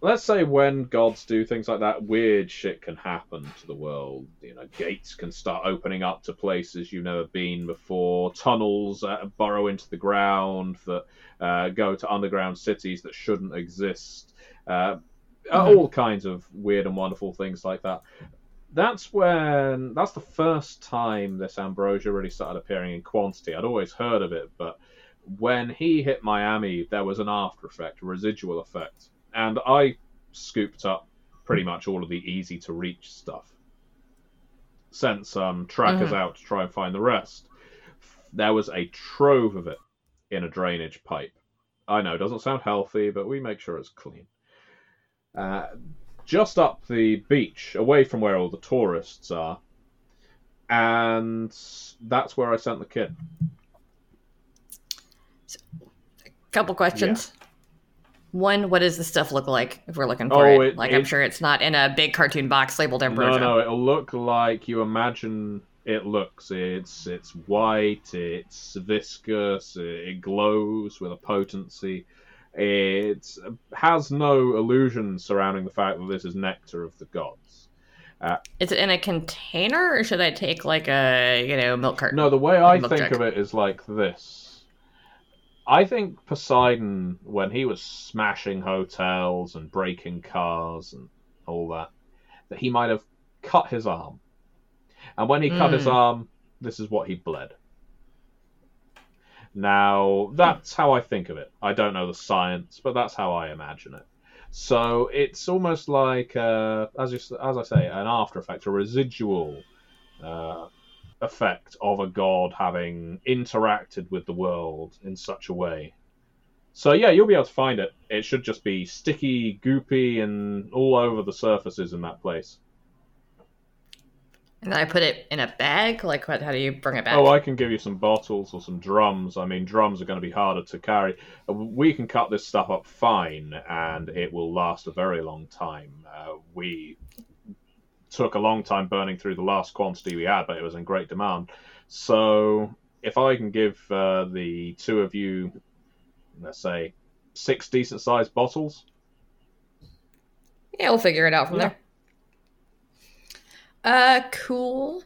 Let's say when gods do things like that, weird shit can happen to the world. You know, gates can start opening up to places you've never been before. Tunnels uh, burrow into the ground that uh, go to underground cities that shouldn't exist. Uh, mm-hmm. All kinds of weird and wonderful things like that. That's when that's the first time this ambrosia really started appearing in quantity. I'd always heard of it, but when he hit Miami, there was an after effect, a residual effect and I scooped up pretty much all of the easy to reach stuff. Sent some trackers mm-hmm. out to try and find the rest. There was a trove of it in a drainage pipe. I know, it doesn't sound healthy, but we make sure it's clean. Uh, just up the beach, away from where all the tourists are, and that's where I sent the kid. Couple questions. One, what does the stuff look like if we're looking for oh, it? it? Like, it, I'm sure it's not in a big cartoon box labeled Ambrosia. No, no, it'll look like you imagine it looks. It's it's white, it's viscous, it glows with a potency. It has no illusion surrounding the fact that this is nectar of the gods. Uh, is it in a container, or should I take like a you know milk carton? No, the way I think jug? of it is like this I think Poseidon, when he was smashing hotels and breaking cars and all that, that he might have cut his arm. And when he mm. cut his hmm. arm, this is what he bled. Now, that's how I think of it. I don't know the science, but that's how I imagine it. So it's almost like, uh, as, you, as I say, an after effect, a residual uh, effect of a god having interacted with the world in such a way. So yeah, you'll be able to find it. It should just be sticky, goopy, and all over the surfaces in that place. And I put it in a bag. Like, what, how do you bring it back? Oh, I can give you some bottles or some drums. I mean, drums are going to be harder to carry. We can cut this stuff up fine, and it will last a very long time. Uh, we took a long time burning through the last quantity we had, but it was in great demand. So if I can give uh, the two of you, let's say, six decent sized bottles. Yeah, we'll figure it out from yeah. there. Uh, cool.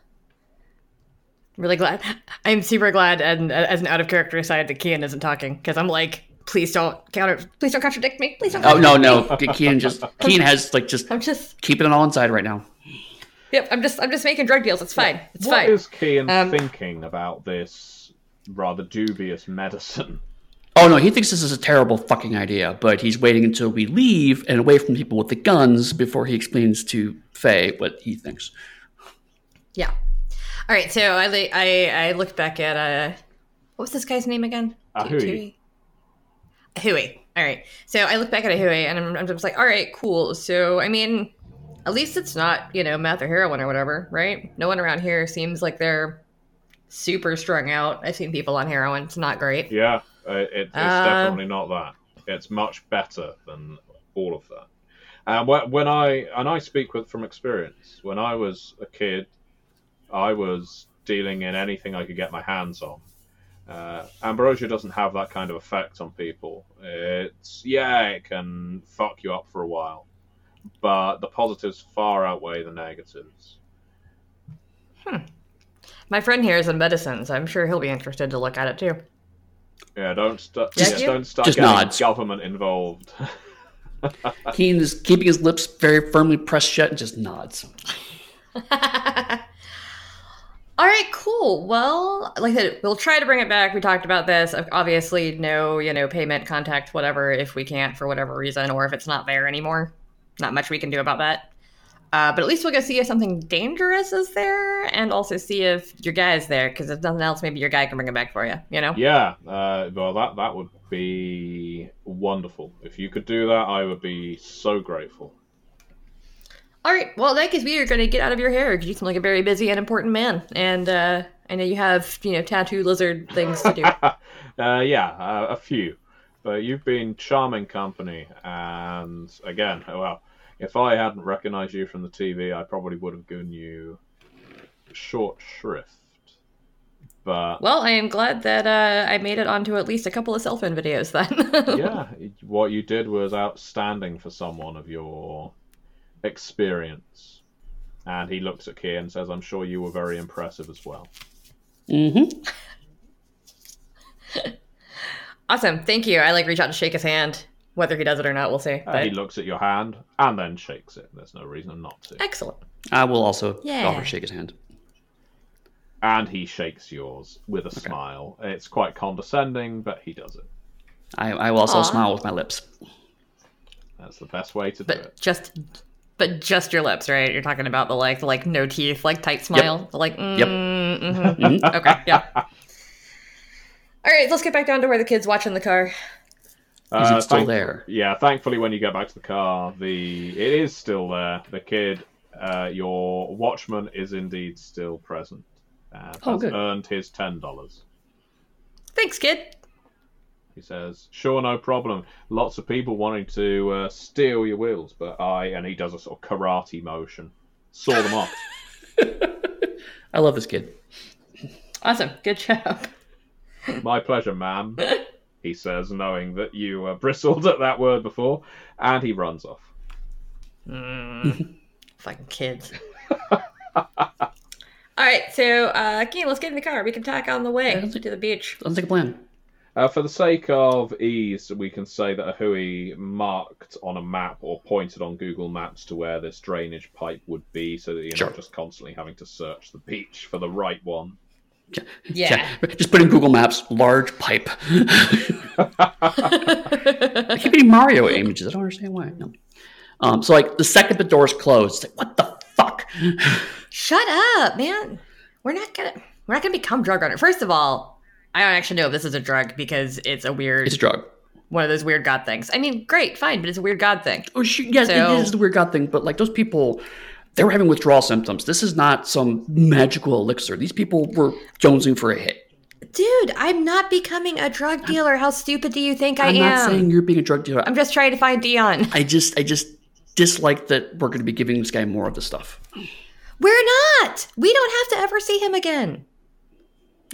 Really glad. I'm super glad, and as an out of character aside, that Kian isn't talking because I'm like, please don't counter, please don't contradict me. Please don't. Oh no, no, Kian just Kian has like just. I'm just keeping it all inside right now. Yep, I'm just I'm just making drug deals. It's fine. It's what fine. What is Kian um, thinking about this rather dubious medicine? Oh no, he thinks this is a terrible fucking idea, but he's waiting until we leave and away from people with the guns before he explains to Faye what he thinks. Yeah. All right, so I I I looked back at uh what was this guy's name again? Ahui. Ahui. All right. So I look back at Ahui and I'm, I'm just like, all right, cool. So I mean, at least it's not, you know, meth or heroin or whatever, right? No one around here seems like they're super strung out. I've seen people on heroin. It's not great. Yeah, it, it's uh, definitely not that. It's much better than all of that. And uh, when I and I speak with from experience. When I was a kid, I was dealing in anything I could get my hands on. Uh, ambrosia doesn't have that kind of effect on people. It's yeah, it can fuck you up for a while, but the positives far outweigh the negatives. Hmm. My friend here is in medicine, so I'm sure he'll be interested to look at it too. Yeah, don't st- yeah, don't start just getting nods. government involved. Kian is keeping his lips very firmly pressed shut and just nods. All right, cool. Well, like I said, we'll try to bring it back. We talked about this. Obviously, no, you know, payment, contact, whatever, if we can't for whatever reason, or if it's not there anymore not much we can do about that. Uh, but at least we'll go see if something dangerous is there, and also see if your guy is there. Because if nothing else, maybe your guy can bring it back for you. You know? Yeah. Uh, well, that that would be wonderful. If you could do that, I would be so grateful. All right. Well, that case, we are going to get out of your hair because you seem like a very busy and important man, and uh, I know you have you know tattoo lizard things to do. uh, yeah, uh, a few, but you've been charming company, and again, well, if I hadn't recognized you from the TV, I probably would have given you short shrift. But well, I am glad that uh, I made it onto at least a couple of cell phone videos. Then, yeah, what you did was outstanding for someone of your experience. And he looks at Kian and says, "I'm sure you were very impressive as well." Mm-hmm. awesome, thank you. I like reach out to shake his hand. Whether he does it or not, we'll see. Uh, He looks at your hand and then shakes it. There's no reason not to. Excellent. I will also yeah. offer shake his hand and he shakes yours with a okay. smile. It's quite condescending, but he does it. I, I will also Aww. smile with my lips. That's the best way to but do it. Just, but just your lips, right? You're talking about the like, the, like no teeth, like tight smile, yep. the, like. Mm, yep. Mm-hmm. mm-hmm. okay. Yeah. All right, let's get back down to where the kid's watching the car. Uh, is it still there? Yeah, thankfully, when you get back to the car, the it is still there. The kid, uh, your watchman, is indeed still present and oh, has good. earned his ten dollars. Thanks, kid. He says, "Sure, no problem. Lots of people wanting to uh, steal your wheels, but I..." And he does a sort of karate motion, saw them off. I love this kid. Awesome, good job. My pleasure, ma'am. he says, knowing that you uh, bristled at that word before, and he runs off. Mm, fucking kids. All right, so uh, Kian, let's get in the car. We can tack on the way yeah, to the beach. Sounds like a plan. Uh, for the sake of ease, we can say that Ahui marked on a map or pointed on Google Maps to where this drainage pipe would be, so that you're sure. not just constantly having to search the beach for the right one. Yeah. yeah. yeah. Just put in Google Maps, large pipe. I keep getting Mario images. I don't understand why. No. Um, so, like, the second the doors closed, it's like, what the fuck? Shut up, man. We're not gonna we're not gonna become drug runners. First of all, I don't actually know if this is a drug because it's a weird It's a drug. One of those weird god things. I mean, great, fine, but it's a weird god thing. Oh, sh- yes, so, it is the weird god thing. But like those people, they were having withdrawal symptoms. This is not some magical elixir. These people were jonesing for a hit. Dude, I'm not becoming a drug dealer. How stupid do you think I I'm am? I'm not saying you're being a drug dealer. I'm just trying to find Dion. I just, I just dislike that we're going to be giving this guy more of the stuff. We're not. We don't have to ever see him again.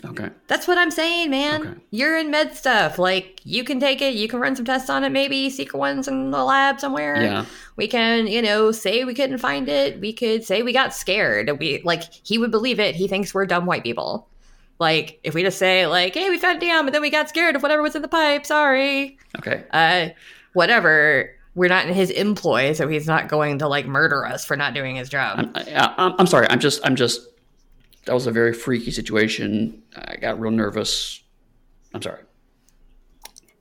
Okay. That's what I'm saying, man. Okay. You're in med stuff. Like, you can take it, you can run some tests on it, maybe secret ones in the lab somewhere. Yeah. We can, you know, say we couldn't find it. We could say we got scared. We like he would believe it. He thinks we're dumb white people. Like, if we just say, like, hey, we found Dion, but then we got scared of whatever was in the pipe, sorry. Okay. Uh whatever we're not in his employ, so he's not going to like murder us for not doing his job. I'm, I, I'm sorry. I'm just, I'm just. That was a very freaky situation. I got real nervous. I'm sorry.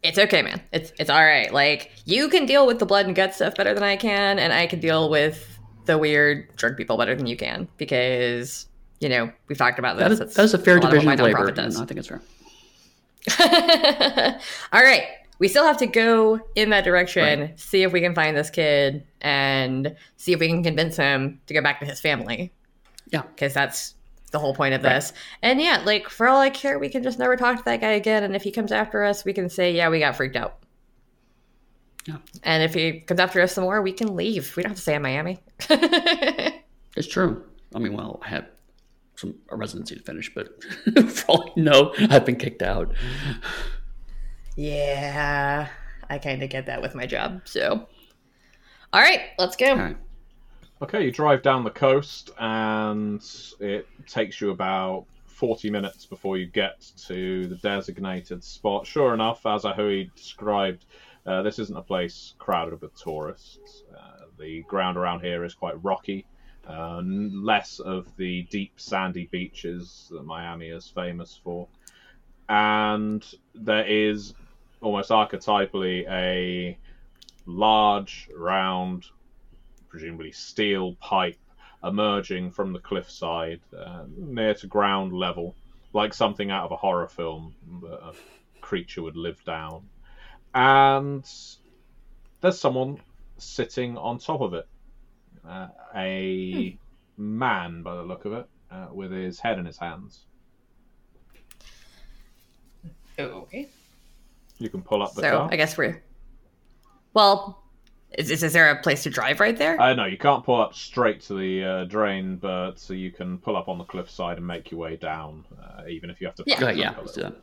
It's okay, man. It's it's all right. Like you can deal with the blood and gut stuff better than I can, and I can deal with the weird drug people better than you can because you know we've talked about this. That is, that's a fair a division of, of labor. Does. I think it's fair. all right we still have to go in that direction, right. see if we can find this kid, and see if we can convince him to go back to his family. Yeah, because that's the whole point of right. this. And yeah, like for all I care, we can just never talk to that guy again. And if he comes after us, we can say, "Yeah, we got freaked out." Yeah. And if he comes after us some more, we can leave. We don't have to stay in Miami. it's true. I mean, well, I have some a residency to finish, but for all I know, I've been kicked out. Yeah, I kind of get that with my job. So, all right, let's go. Okay, you drive down the coast, and it takes you about 40 minutes before you get to the designated spot. Sure enough, as Ahui described, uh, this isn't a place crowded with tourists. Uh, the ground around here is quite rocky, uh, less of the deep sandy beaches that Miami is famous for. And there is almost archetypally a large, round, presumably steel pipe emerging from the cliffside uh, near to ground level, like something out of a horror film that a creature would live down. And there's someone sitting on top of it. uh, a hmm. man by the look of it, uh, with his head in his hands. Okay. You can pull up the so, car. I guess we're. Well, is, is, is there a place to drive right there? Uh, no, you can't pull up straight to the uh, drain, but so you can pull up on the cliffside and make your way down, uh, even if you have to. Yeah, yeah, let's do that.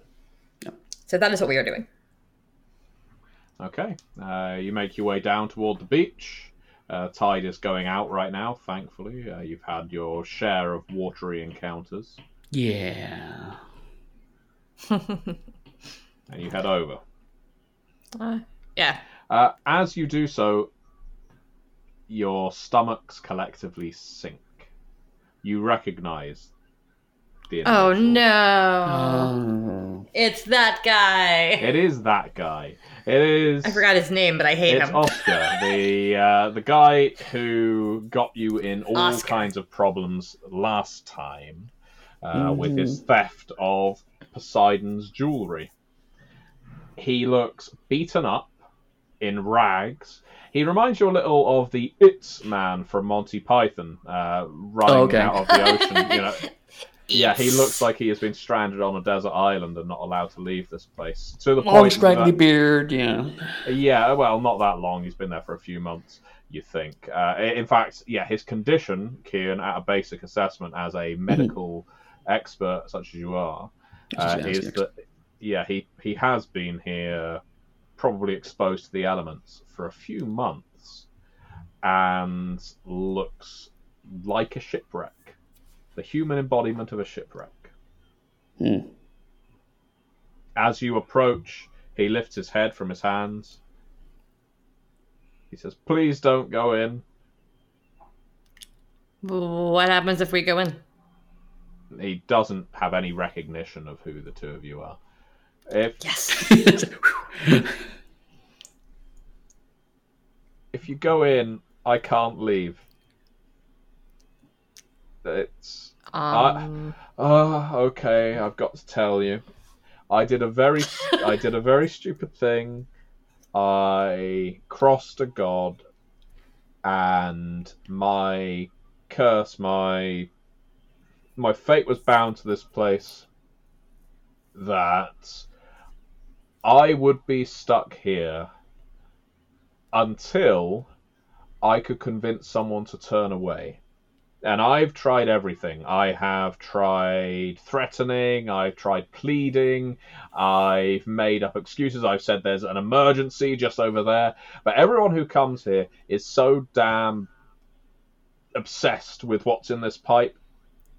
Yeah. So that is what we are doing. Okay, uh, you make your way down toward the beach. Uh, tide is going out right now, thankfully. Uh, you've had your share of watery encounters. Yeah. and you head over. Uh, yeah. Uh, as you do so, your stomachs collectively sink. You recognize the Oh no! Oh. It's that guy. It is that guy. It is. I forgot his name, but I hate it's him. Oscar, the uh, the guy who got you in all Oscar. kinds of problems last time uh, mm-hmm. with his theft of Poseidon's jewelry. He looks beaten up in rags. He reminds you a little of the It's man from Monty Python, uh, running oh, okay. out of the ocean. You know, yeah, he looks like he has been stranded on a desert island and not allowed to leave this place. To the long, point scraggly that, beard. Yeah. Yeah, well, not that long. He's been there for a few months. You think? Uh, in fact, yeah, his condition, Kian, at a basic assessment as a mm-hmm. medical expert such as you are, uh, is that yeah, he he has been here probably exposed to the elements for a few months and looks like a shipwreck. The human embodiment of a shipwreck. Hmm. As you approach, he lifts his head from his hands. He says, Please don't go in. What happens if we go in? He doesn't have any recognition of who the two of you are. If, yes. if you go in, I can't leave. It's. Um... I, oh, okay. I've got to tell you, I did a very, I did a very stupid thing. I crossed a god, and my curse, my my fate was bound to this place. That I would be stuck here until I could convince someone to turn away. And I've tried everything. I have tried threatening, I've tried pleading, I've made up excuses, I've said there's an emergency just over there. But everyone who comes here is so damn obsessed with what's in this pipe.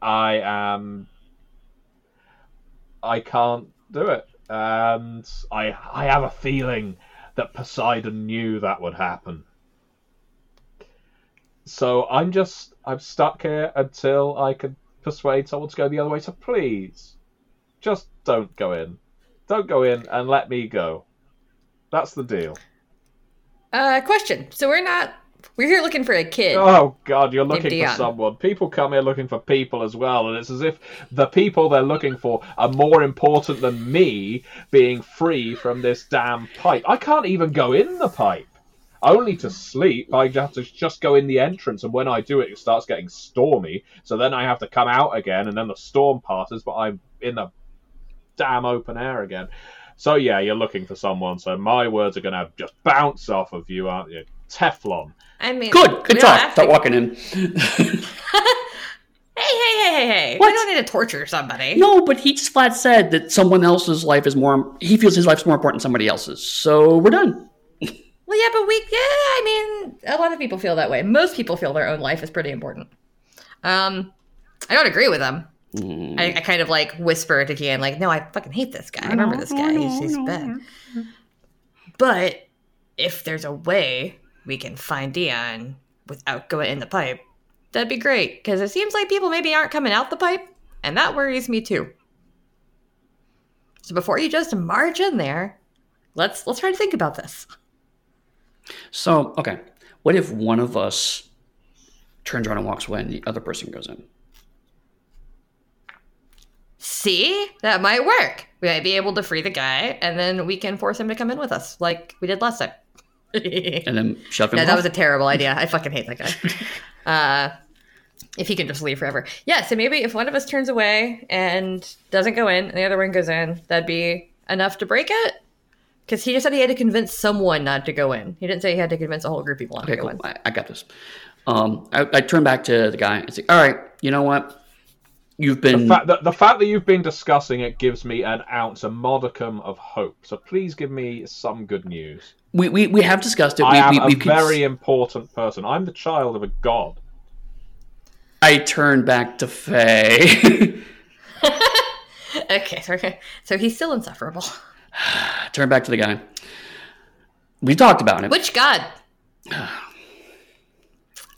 I am. I can't do it. And I, I have a feeling that Poseidon knew that would happen. So I'm just I'm stuck here until I can persuade someone to go the other way. So please, just don't go in. Don't go in and let me go. That's the deal. Uh, question. So we're not we're here looking for a kid. Oh God, you're looking for someone. People come here looking for people as well, and it's as if the people they're looking for are more important than me being free from this damn pipe. I can't even go in the pipe. Only to sleep. I have to just go in the entrance, and when I do it, it starts getting stormy. So then I have to come out again, and then the storm passes, but I'm in the damn open air again. So yeah, you're looking for someone. So my words are going to just bounce off of you, aren't you? Teflon. I mean, good, good talk. Start walking in. hey, hey, hey, hey, hey! What? We don't need to torture somebody. No, but he just flat said that someone else's life is more. He feels his life's more important than somebody else's. So we're done. Well, yeah, but we, yeah, I mean, a lot of people feel that way. Most people feel their own life is pretty important. Um, I don't agree with them. Mm. I, I, kind of like whisper to Kian, like, no, I fucking hate this guy. I remember this guy. He's, he's bad. But if there's a way we can find Dion without going in the pipe, that'd be great. Because it seems like people maybe aren't coming out the pipe, and that worries me too. So before you just march in there, let's let's try to think about this. So, okay. What if one of us turns around and walks away and the other person goes in? See? That might work. We might be able to free the guy and then we can force him to come in with us like we did last time. and then shove him. No, that was a terrible idea. I fucking hate that guy. Uh, if he can just leave forever. Yeah, so maybe if one of us turns away and doesn't go in, and the other one goes in, that'd be enough to break it. Because he just said he had to convince someone not to go in. He didn't say he had to convince a whole group of people not okay, to go cool. in. I, I got this. Um, I, I turn back to the guy and say, "All right, you know what? You've been the fact, that, the fact that you've been discussing it gives me an ounce, a modicum of hope. So please give me some good news. We we, we have discussed it. I am we, a we very important person. I'm the child of a god. I turn back to Faye. okay, so, so he's still insufferable. turn back to the guy. We talked about it. Which god? I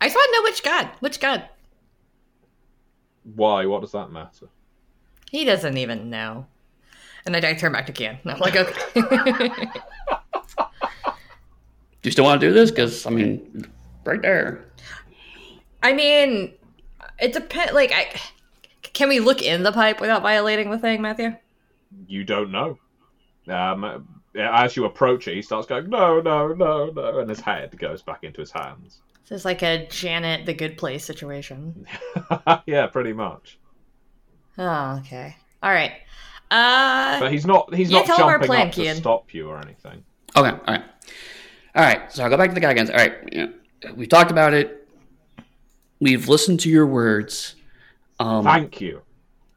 just want to know which god. Which god? Why? What does that matter? He doesn't even know. And I, I turn back to Kian. I'm like, okay. do you still want to do this? Because I mean, right there. I mean, it depends. Like, I can we look in the pipe without violating the thing, Matthew? You don't know. Um, as you approach it, he starts going, "No, no, no, no," and his head goes back into his hands. So it's like a Janet the Good Place situation. yeah, pretty much. Oh, okay. All right. Uh, but he's not. He's yeah, not jumping plan, up Kian. to stop you or anything. Okay. All right. All right. So I'll go back to the guy again. All right. Yeah. We talked about it. We've listened to your words. Um, Thank you.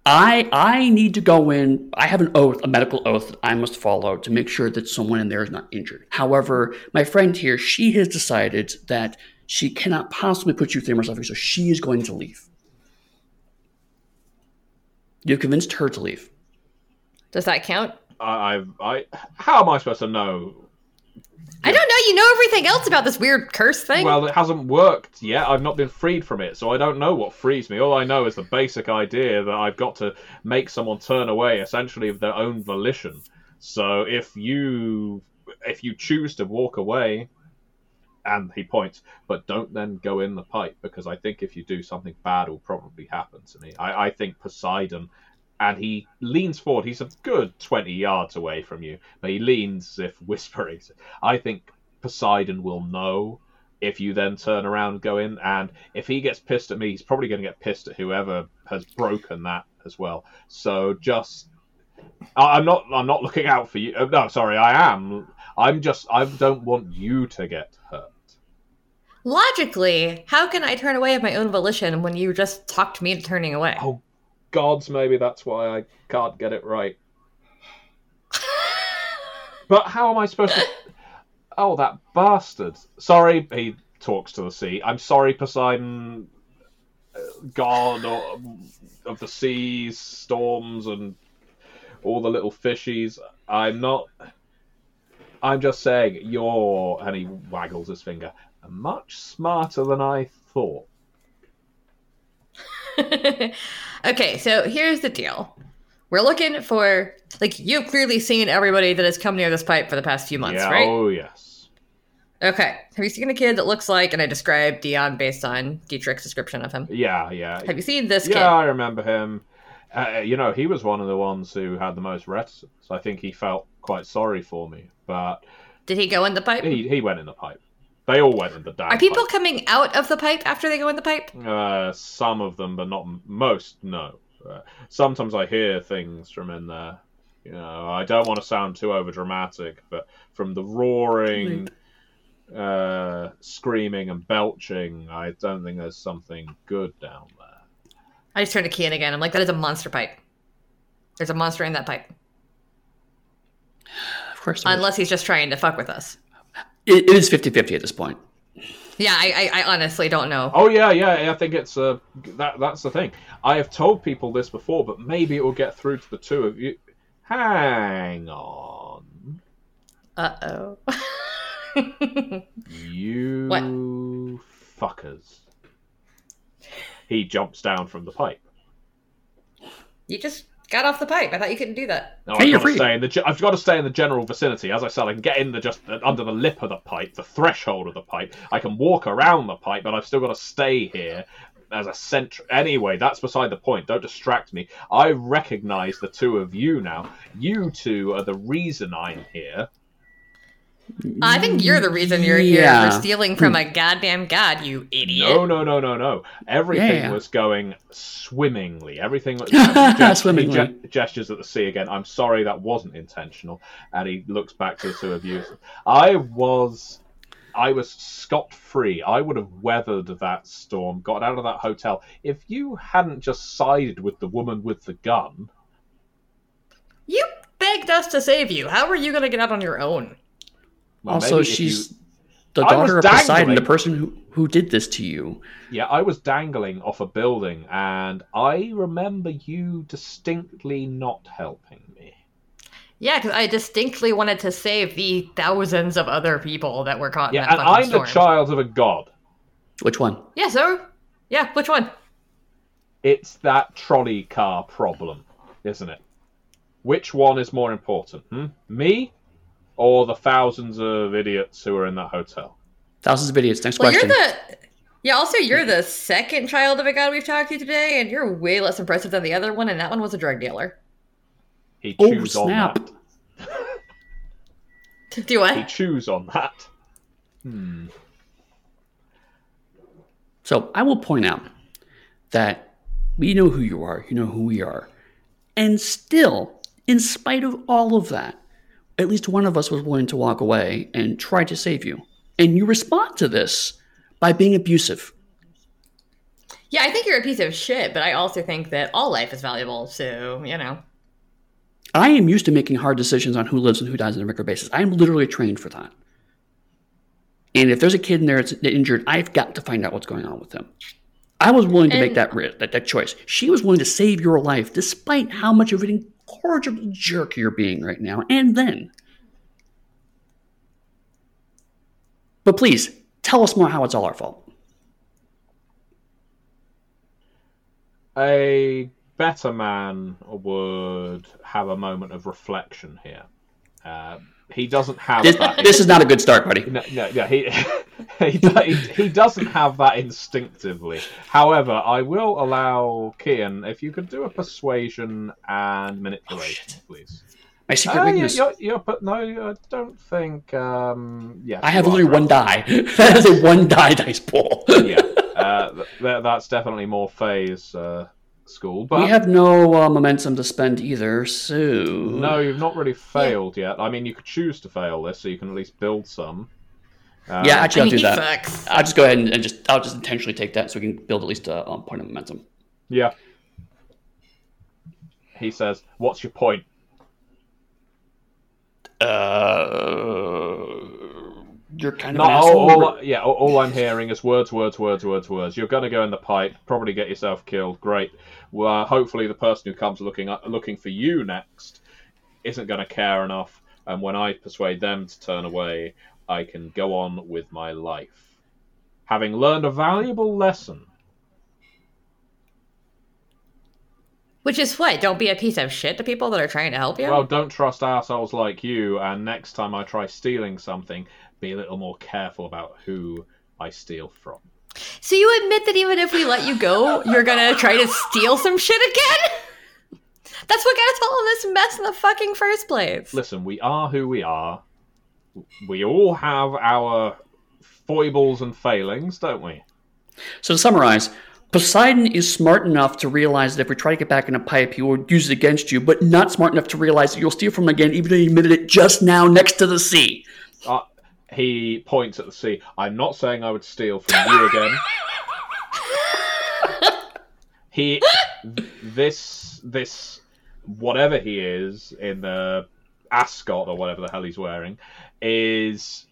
I I need to go in. I have an oath, a medical oath that I must follow to make sure that someone in there is not injured. However, my friend here, she has decided that she cannot possibly put you through her suffering, so she is going to leave. You've convinced her to leave. Does that count? I, I, how am I supposed to know? I don't know. You know everything else about this weird curse thing. Well, it hasn't worked yet. I've not been freed from it, so I don't know what frees me. All I know is the basic idea that I've got to make someone turn away, essentially of their own volition. So if you if you choose to walk away, and he points, but don't then go in the pipe because I think if you do, something bad will probably happen to me. I, I think Poseidon, and he leans forward. He's a good twenty yards away from you, but he leans as if whispering. I think Poseidon will know if you then turn around and go in, and if he gets pissed at me, he's probably going to get pissed at whoever has broken that as well. So just I'm not. I'm not looking out for you. Uh, no, sorry, I am. I'm just. I don't want you to get hurt. Logically, how can I turn away of my own volition when you just talked me into turning away? Oh, gods, maybe that's why I can't get it right. but how am I supposed to? Oh, that bastard! Sorry, he talks to the sea. I'm sorry, Poseidon, uh, god of the seas, storms, and all the little fishies. I'm not. I'm just saying, you're. And he waggles his finger much smarter than I thought. okay, so here's the deal. We're looking for like you've clearly seen everybody that has come near this pipe for the past few months, yeah, right? Oh yes. Okay. Have you seen a kid that looks like and I described Dion based on Dietrich's description of him? Yeah, yeah. Have you seen this yeah, kid? I remember him. Uh, you know, he was one of the ones who had the most reticence. I think he felt quite sorry for me, but did he go in the pipe? He he went in the pipe. They all went in the damn. Are people pipe. coming out of the pipe after they go in the pipe? Uh, some of them, but not most. No. Uh, sometimes I hear things from in there. You know, I don't want to sound too over dramatic, but from the roaring, uh, screaming, and belching, I don't think there's something good down there. I just turned the key in again. I'm like, that is a monster pipe. There's a monster in that pipe. Of course. Unless he's just trying to fuck with us it, it is 50-50 at this point. Yeah, I, I, I, honestly don't know. Oh yeah, yeah. I think it's uh, that that's the thing. I have told people this before, but maybe it will get through to the two of you. Hang on. Uh oh. you what? fuckers. He jumps down from the pipe. You just Got off the pipe. I thought you couldn't do that. No, I've, got to stay in the, I've got to stay in the general vicinity. As I said, I can get in the just uh, under the lip of the pipe, the threshold of the pipe. I can walk around the pipe, but I've still got to stay here as a center. Anyway, that's beside the point. Don't distract me. I recognise the two of you now. You two are the reason I'm here. I think you're the reason you're yeah. here for stealing from hmm. a goddamn god, you idiot. No, no, no, no, no. Everything yeah. was going swimmingly. Everything was gest- swimmingly. gestures at the sea again. I'm sorry that wasn't intentional. And he looks back to the two of you. I was I was scot free. I would have weathered that storm, got out of that hotel. If you hadn't just sided with the woman with the gun. You begged us to save you. How are you going to get out on your own? Well, also, she's you... the daughter of Poseidon, the person who, who did this to you. Yeah, I was dangling off a building, and I remember you distinctly not helping me. Yeah, because I distinctly wanted to save the thousands of other people that were caught. Yeah, and I'm storm. the child of a god. Which one? Yeah, sir. Yeah, which one? It's that trolley car problem, isn't it? Which one is more important? Hmm? Me or the thousands of idiots who are in that hotel? Thousands of idiots. Next well, question. You're the yeah. Also, you're the second child of a god we've talked to today, and you're way less impressive than the other one, and that one was a drug dealer. He oh, chews oh, snap. on that. Do what? He chews on that. Hmm. So I will point out that we know who you are, you know who we are. And still, in spite of all of that, at least one of us was willing to walk away and try to save you. And you respond to this by being abusive. Yeah, I think you're a piece of shit, but I also think that all life is valuable. So, you know. I am used to making hard decisions on who lives and who dies on a regular basis. I'm literally trained for that. And if there's a kid in there that's injured, I've got to find out what's going on with them. I was willing to and, make that, that that choice. She was willing to save your life, despite how much of an incorrigible jerk you're being right now. And then, but please tell us more how it's all our fault. A better man would have a moment of reflection here. Uh, he doesn't have this, that. This is not a good start, buddy. No, no, no he, he, he, he doesn't have that instinctively. However, I will allow Kian if you could do a persuasion and manipulation, oh, please. My secret uh, weakness. You're, you're, but no, I don't think. Um, yes, I have only one die. that is a one die dice pool. yeah, uh, th- that's definitely more phase. Uh, school. But we have no uh, momentum to spend either, so no, you've not really failed yeah. yet. I mean, you could choose to fail this, so you can at least build some. Um, yeah, actually, I'll do that. Sucks. I'll just go ahead and, and, just I'll just intentionally take that, so we can build at least a um, point of momentum. Yeah. He says, "What's your point?" Uh you're kind of all, all, yeah. All, all, I'm hearing is words, words, words, words, words. You're going to go in the pipe, probably get yourself killed. Great. Well, hopefully the person who comes looking looking for you next isn't going to care enough, and when I persuade them to turn away, I can go on with my life, having learned a valuable lesson. Which is what? Don't be a piece of shit to people that are trying to help you? Well, don't trust assholes like you, and next time I try stealing something, be a little more careful about who I steal from. So you admit that even if we let you go, you're gonna try to steal some shit again? That's what got us all in this mess in the fucking first place. Listen, we are who we are. We all have our foibles and failings, don't we? So to summarize, Poseidon is smart enough to realize that if we try to get back in a pipe, he will use it against you, but not smart enough to realize that you'll steal from him again, even though he admitted it just now next to the sea. Uh, he points at the sea. I'm not saying I would steal from you again. he, this, this, whatever he is in the ascot or whatever the hell he's wearing, is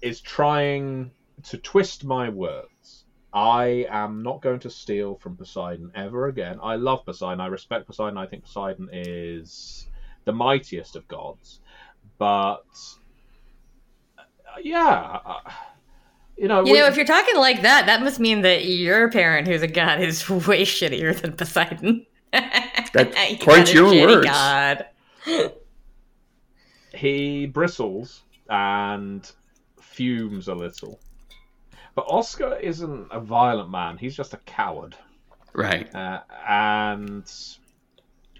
is trying to twist my words. I am not going to steal from Poseidon ever again. I love Poseidon. I respect Poseidon. I think Poseidon is the mightiest of gods. But yeah. Uh, you know, you we, know, if you're talking like that, that must mean that your parent, who's a god, is way shittier than Poseidon. That's quite your words. God. he bristles and fumes a little. But Oscar isn't a violent man. He's just a coward. Right. Uh, and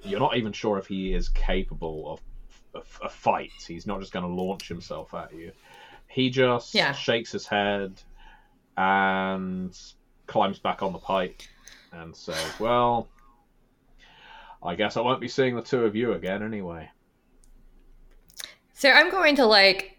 you're not even sure if he is capable of a, a fight. He's not just going to launch himself at you. He just yeah. shakes his head and climbs back on the pipe and says, "Well, I guess I won't be seeing the two of you again anyway." So I'm going to like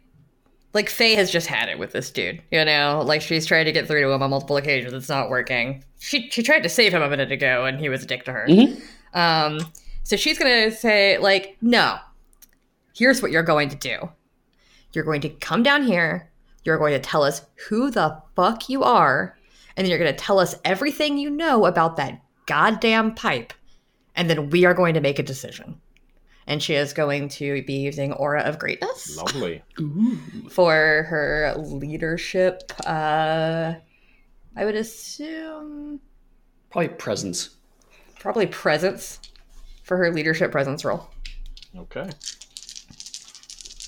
like Faye has just had it with this dude, you know? Like she's tried to get through to him on multiple occasions. It's not working. She she tried to save him a minute ago and he was a dick to her. Mm-hmm. Um so she's gonna say, like, no, here's what you're going to do. You're going to come down here, you're going to tell us who the fuck you are, and then you're gonna tell us everything you know about that goddamn pipe, and then we are going to make a decision and she is going to be using Aura of Greatness. Lovely. For her leadership, uh, I would assume. Probably presence. Probably presence for her leadership presence role. Okay.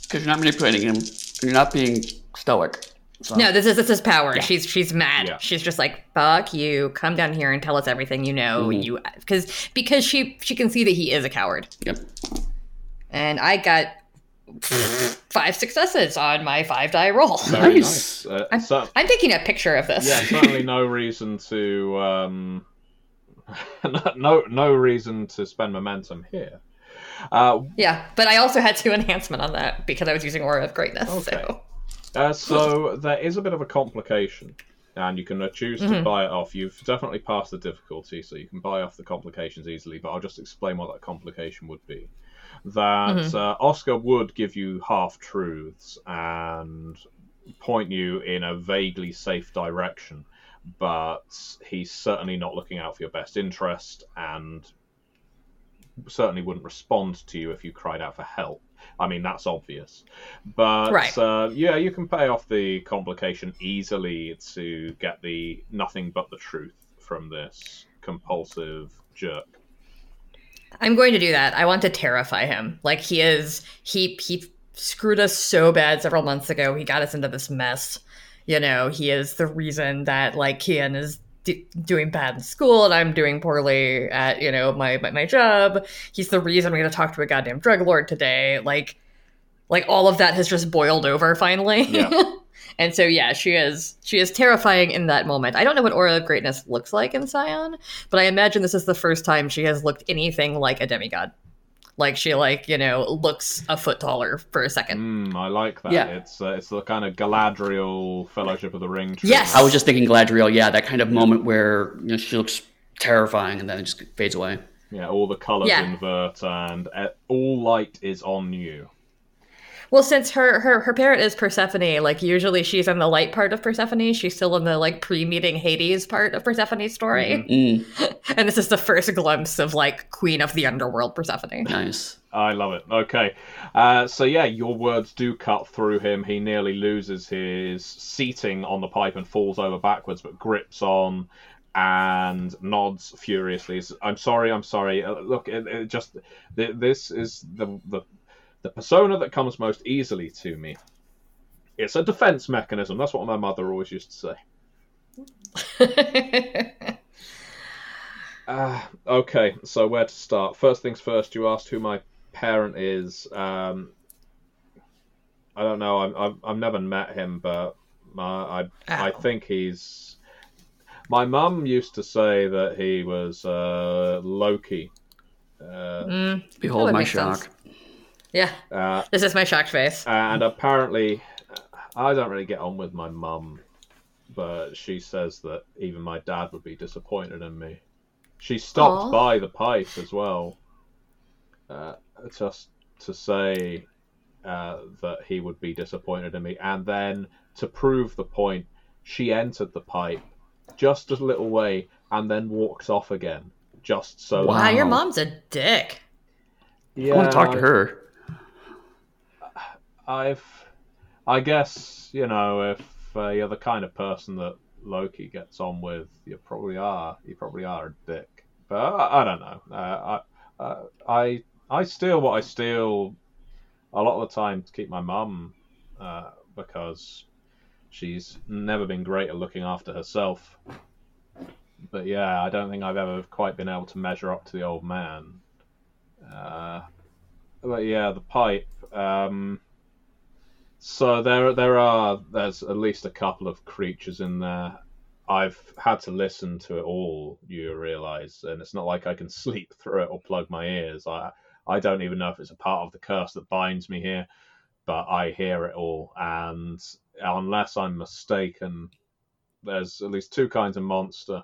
Because you're not manipulating him, you're not being stoic. So. No, this is this is power. Yeah. She's she's mad. Yeah. She's just like fuck you. Come down here and tell us everything you know. Mm-hmm. You because because she she can see that he is a coward. Yep and I got five successes on my five die roll. Nice. Uh, I'm, so, I'm, taking a picture of this. Yeah, certainly no reason to um, no no reason to spend momentum here. Uh, yeah, but I also had two enhancement on that because I was using Aura of Greatness. Okay. So. Uh, so there is a bit of a complication, and you can uh, choose to mm-hmm. buy it off. You've definitely passed the difficulty, so you can buy off the complications easily. But I'll just explain what that complication would be that mm-hmm. uh, Oscar would give you half truths and point you in a vaguely safe direction, but he's certainly not looking out for your best interest and certainly wouldn't respond to you if you cried out for help. I mean, that's obvious. But right. uh, yeah, you can pay off the complication easily to get the nothing but the truth from this compulsive jerk. I'm going to do that. I want to terrify him. Like he is he he screwed us so bad several months ago. He got us into this mess. You know, he is the reason that like Kian is d- doing bad in school and I'm doing poorly at, you know, my my, my job. He's the reason we're going to talk to a goddamn drug lord today. Like like all of that has just boiled over finally. Yeah. And so yeah, she is she is terrifying in that moment. I don't know what Aura of Greatness looks like in Scion, but I imagine this is the first time she has looked anything like a demigod. Like she like you know looks a foot taller for a second. Mm, I like that. Yeah. it's uh, it's the kind of Galadriel Fellowship of the Ring. Treatment. Yes, I was just thinking Galadriel. Yeah, that kind of moment where you know, she looks terrifying and then it just fades away. Yeah, all the colors yeah. invert and uh, all light is on you. Well, since her her her parent is Persephone, like usually she's in the light part of Persephone. She's still in the like pre-meeting Hades part of Persephone's story. Mm-hmm. and this is the first glimpse of like Queen of the Underworld Persephone. Nice. I love it. Okay. Uh, so, yeah, your words do cut through him. He nearly loses his seating on the pipe and falls over backwards, but grips on and nods furiously. I'm sorry, I'm sorry. Uh, look, it, it just this is the, the the persona that comes most easily to me. It's a defense mechanism. That's what my mother always used to say. uh, okay, so where to start? First things first, you asked who my parent is. Um, I don't know. i I've, I've never met him, but my, I, I think he's. My mum used to say that he was uh, Loki. Uh, mm, Behold my shark. Sense. Yeah. Uh, this is my shocked face. And apparently, I don't really get on with my mum, but she says that even my dad would be disappointed in me. She stopped Aww. by the pipe as well, uh, just to say uh, that he would be disappointed in me. And then to prove the point, she entered the pipe just a little way and then walked off again, just so. Wow, that... your mom's a dick. Yeah, I want to talk to her. I've, I guess you know, if uh, you're the kind of person that Loki gets on with, you probably are. You probably are a dick. But I, I don't know. Uh, I, uh, I, I steal what I steal a lot of the time to keep my mum uh, because she's never been great at looking after herself. But yeah, I don't think I've ever quite been able to measure up to the old man. Uh, but yeah, the pipe. Um, so there, there are there's at least a couple of creatures in there. I've had to listen to it all. You realize, and it's not like I can sleep through it or plug my ears. I I don't even know if it's a part of the curse that binds me here, but I hear it all. And unless I'm mistaken, there's at least two kinds of monster.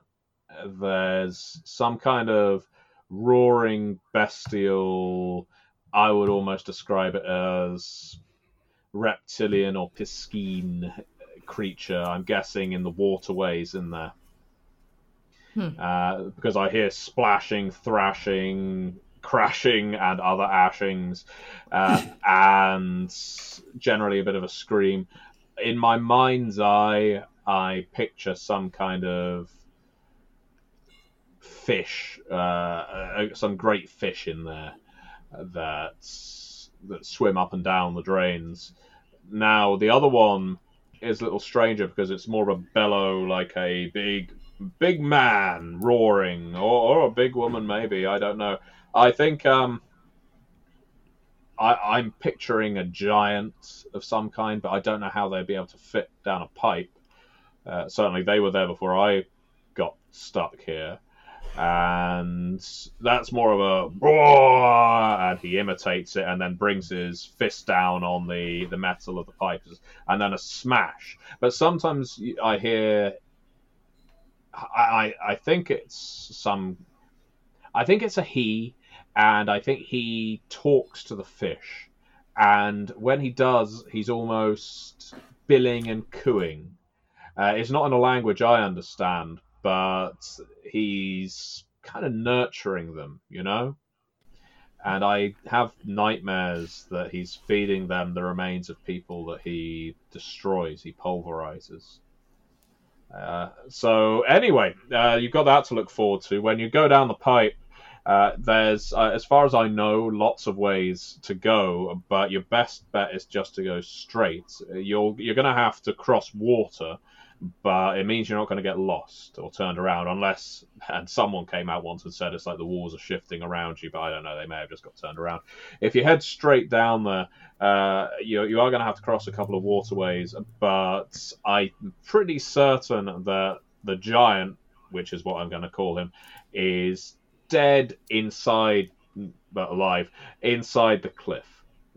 There's some kind of roaring bestial. I would almost describe it as reptilian or piscine creature. I'm guessing in the waterways in there. Hmm. Uh, because I hear splashing, thrashing, crashing, and other ashings, uh, and generally a bit of a scream. In my mind's eye, I picture some kind of fish, uh, uh, some great fish in there that that swim up and down the drains. Now the other one is a little stranger because it's more of a bellow, like a big big man roaring, or, or a big woman maybe. I don't know. I think um, I, I'm picturing a giant of some kind, but I don't know how they'd be able to fit down a pipe. Uh, certainly, they were there before I got stuck here and that's more of a and he imitates it and then brings his fist down on the the metal of the pipes and then a smash. But sometimes I hear, I I think it's some, I think it's a he, and I think he talks to the fish, and when he does, he's almost billing and cooing. Uh, it's not in a language I understand, but he's kind of nurturing them, you know? And I have nightmares that he's feeding them the remains of people that he destroys, he pulverizes. Uh, so, anyway, uh, you've got that to look forward to. When you go down the pipe, uh, there's, uh, as far as I know, lots of ways to go, but your best bet is just to go straight. You're you're going to have to cross water, but it means you're not going to get lost or turned around unless and someone came out once and said it's like the walls are shifting around you but i don't know they may have just got turned around. If you head straight down there uh, you, you are going to have to cross a couple of waterways but i'm pretty certain that the giant which is what i'm going to call him is dead inside but alive inside the cliff.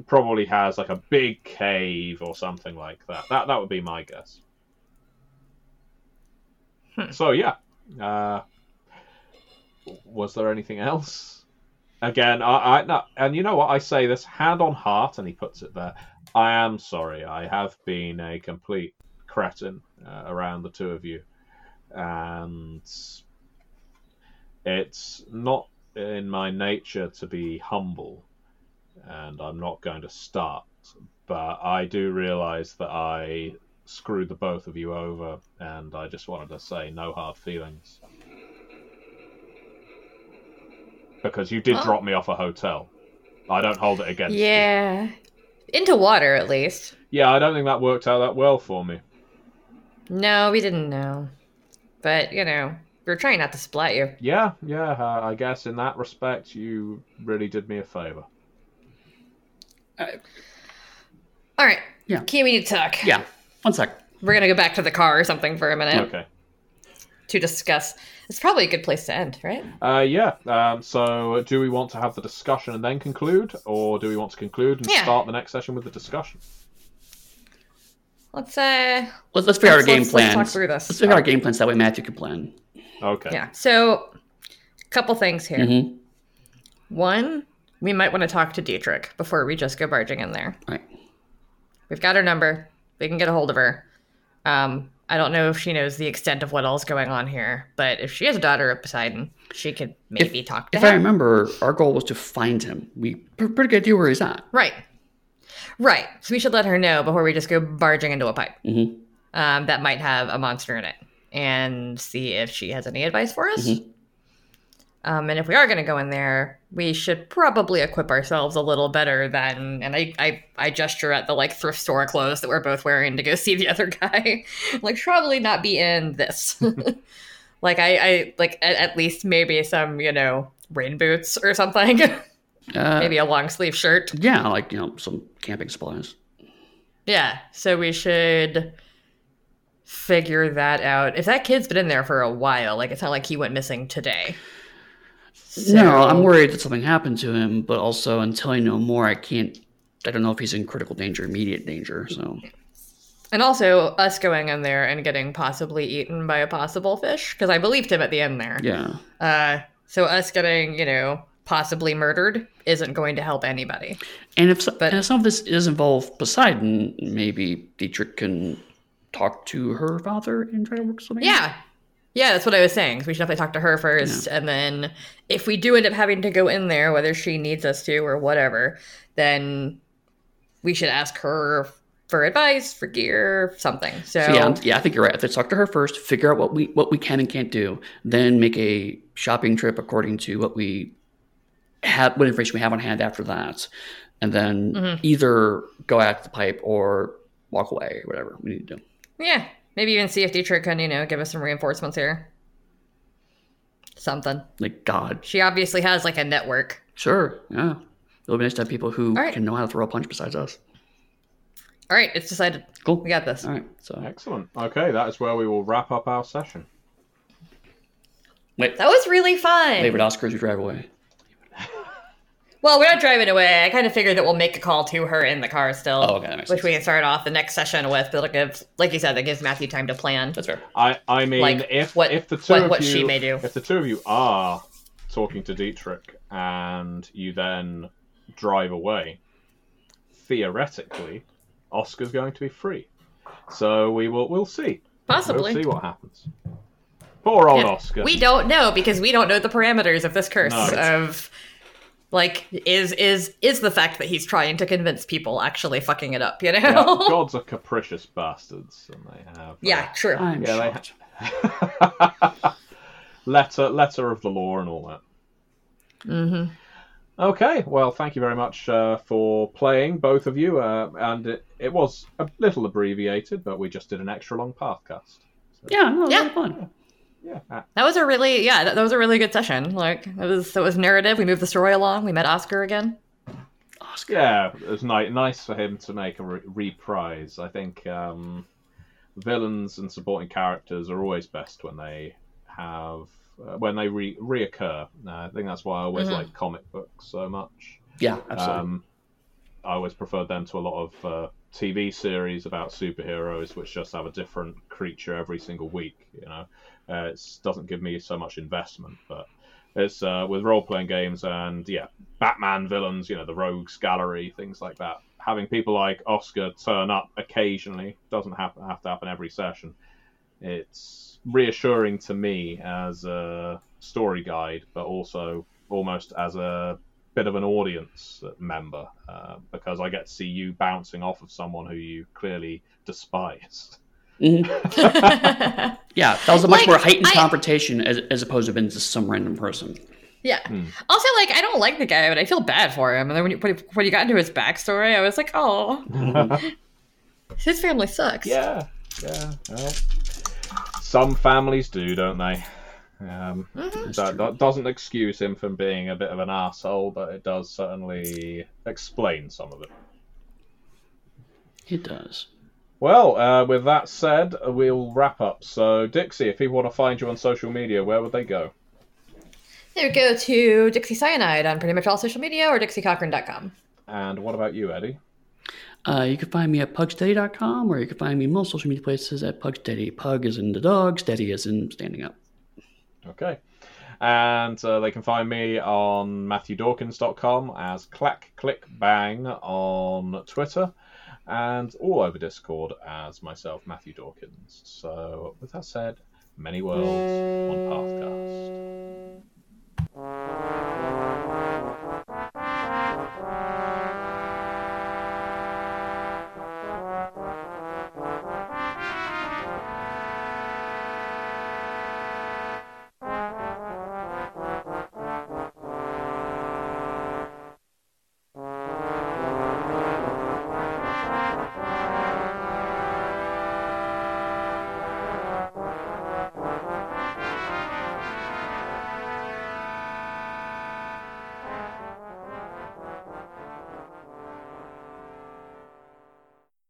Probably has like a big cave or something like that. That that would be my guess Hmm. So yeah, uh, was there anything else? Again, I, I no, and you know what I say this hand on heart, and he puts it there. I am sorry. I have been a complete cretin uh, around the two of you, and it's not in my nature to be humble, and I'm not going to start. But I do realize that I screwed the both of you over, and I just wanted to say no hard feelings. Because you did drop me off a hotel. I don't hold it against yeah. you. Yeah. Into water, at least. Yeah, I don't think that worked out that well for me. No, we didn't know. But, you know, we are trying not to splat you. Yeah, yeah, uh, I guess in that respect, you really did me a favor. Uh, All right. Yeah. Can we need to talk? Yeah. One sec. We're gonna go back to the car or something for a minute. Okay. To discuss. It's probably a good place to end, right? Uh, yeah. Um, so, do we want to have the discussion and then conclude, or do we want to conclude and yeah. start the next session with the discussion? Let's uh. Let's let's figure out our game plan. Let's talk through this. Let's figure out our game plans. That way, Matthew can plan. Okay. Yeah. So, a couple things here. Mm-hmm. One, we might want to talk to Dietrich before we just go barging in there. Right. We've got her number. We can get a hold of her. Um, I don't know if she knows the extent of what all's going on here, but if she has a daughter of Poseidon, she could maybe if, talk to if him. If I remember, our goal was to find him. We pretty good idea where he's at. Right. Right. So we should let her know before we just go barging into a pipe mm-hmm. um, that might have a monster in it and see if she has any advice for us. Mm-hmm. Um, and if we are going to go in there, we should probably equip ourselves a little better than. And I, I, I gesture at the like thrift store clothes that we're both wearing to go see the other guy. like, probably not be in this. like, I, I like at, at, least maybe some, you know, rain boots or something. Uh, Maybe a long sleeve shirt. Yeah, like you know, some camping supplies. Yeah, so we should figure that out. If that kid's been in there for a while, like it's not like he went missing today. So... No, I'm worried that something happened to him, but also until I know more, I can't. I don't know if he's in critical danger, immediate danger. So. And also us going in there and getting possibly eaten by a possible fish because I believed him at the end there. Yeah. Uh, so us getting, you know, possibly murdered isn't going to help anybody. And if, so, but, and if some of this is involved Poseidon, maybe Dietrich can talk to her father and try to work something. Yeah. Yeah, that's what I was saying. So we should definitely talk to her first, yeah. and then if we do end up having to go in there, whether she needs us to or whatever, then we should ask her for advice, for gear, something. So, so yeah, yeah, I think you're right. Let's talk to her first, figure out what we what we can and can't do, then make a shopping trip according to what we have, what information we have on hand after that, and then mm-hmm. either go out the pipe or walk away, or whatever we need to do. Yeah, maybe even see if Dietrich can, you know, give us some reinforcements here. Something. Like God. She obviously has like a network. Sure. Yeah. It'll be nice to have people who right. can know how to throw a punch besides us. All right, it's decided. Cool. We got this. All right. So excellent. Okay, that is where we will wrap up our session. Wait. That was really fun. Favorite Oscars you drive away. Well, we're not driving away. I kind of figured that we'll make a call to her in the car still. Oh, okay, which sense. we can start off the next session with. But like, like you said, that gives Matthew time to plan. That's fair. I, I mean, like, if what, if the two what, of what you, she may do, if the two of you are talking to Dietrich and you then drive away, theoretically, Oscar's going to be free. So we will we'll see. Possibly. We'll see what happens. Poor old yeah, Oscar. We don't know because we don't know the parameters of this curse no, of like is is is the fact that he's trying to convince people actually fucking it up you know? Yeah, gods are capricious bastards and they have uh, yeah true. I'm yeah they letter letter of the law and all that. Mm-hmm. okay well thank you very much uh, for playing both of you uh, and it, it was a little abbreviated but we just did an extra long pathcast. So. yeah no, yeah. fun yeah. That was a really yeah, that, that, was a really good session. Like it was it was narrative. We moved the story along. We met Oscar again. Oscar. Yeah, it was nice nice for him to make a re- reprise. I think um, villains and supporting characters are always best when they have uh, when they re- reoccur. Uh, I think that's why I always mm-hmm. like comic books so much. Yeah, absolutely. Um, I always preferred them to a lot of uh, TV series about superheroes, which just have a different creature every single week. You know, uh, it doesn't give me so much investment, but it's uh, with role playing games and yeah, Batman villains, you know, the Rogues Gallery, things like that. Having people like Oscar turn up occasionally doesn't have, have to happen every session. It's reassuring to me as a story guide, but also almost as a bit of an audience member uh, because I get to see you bouncing off of someone who you clearly despise. Mm-hmm. yeah, that was a much like, more heightened I, confrontation as, as opposed to being just some random person. Yeah. Mm. Also, like, I don't like the guy, but I feel bad for him. And then when you when, when you got into his backstory, I was like, oh, his family sucks. Yeah, yeah. Well, some families do, don't they? Um, mm-hmm. that, that, doesn't excuse him from being a bit of an asshole, but it does certainly explain some of it. It does. Well, uh, with that said, we'll wrap up. So, Dixie, if people want to find you on social media, where would they go? They would go to Dixie Cyanide on pretty much all social media or dixiecochran.com. And what about you, Eddy? Uh, you can find me at pugsteady.com or you can find me most social media places at pugsteady. Pug is in the dog, steady is in standing up. Okay. And uh, they can find me on matthewdawkins.com as Clack Click Bang on Twitter and all over Discord as myself, Matthew Dawkins. So, with that said, many worlds one Pathcast.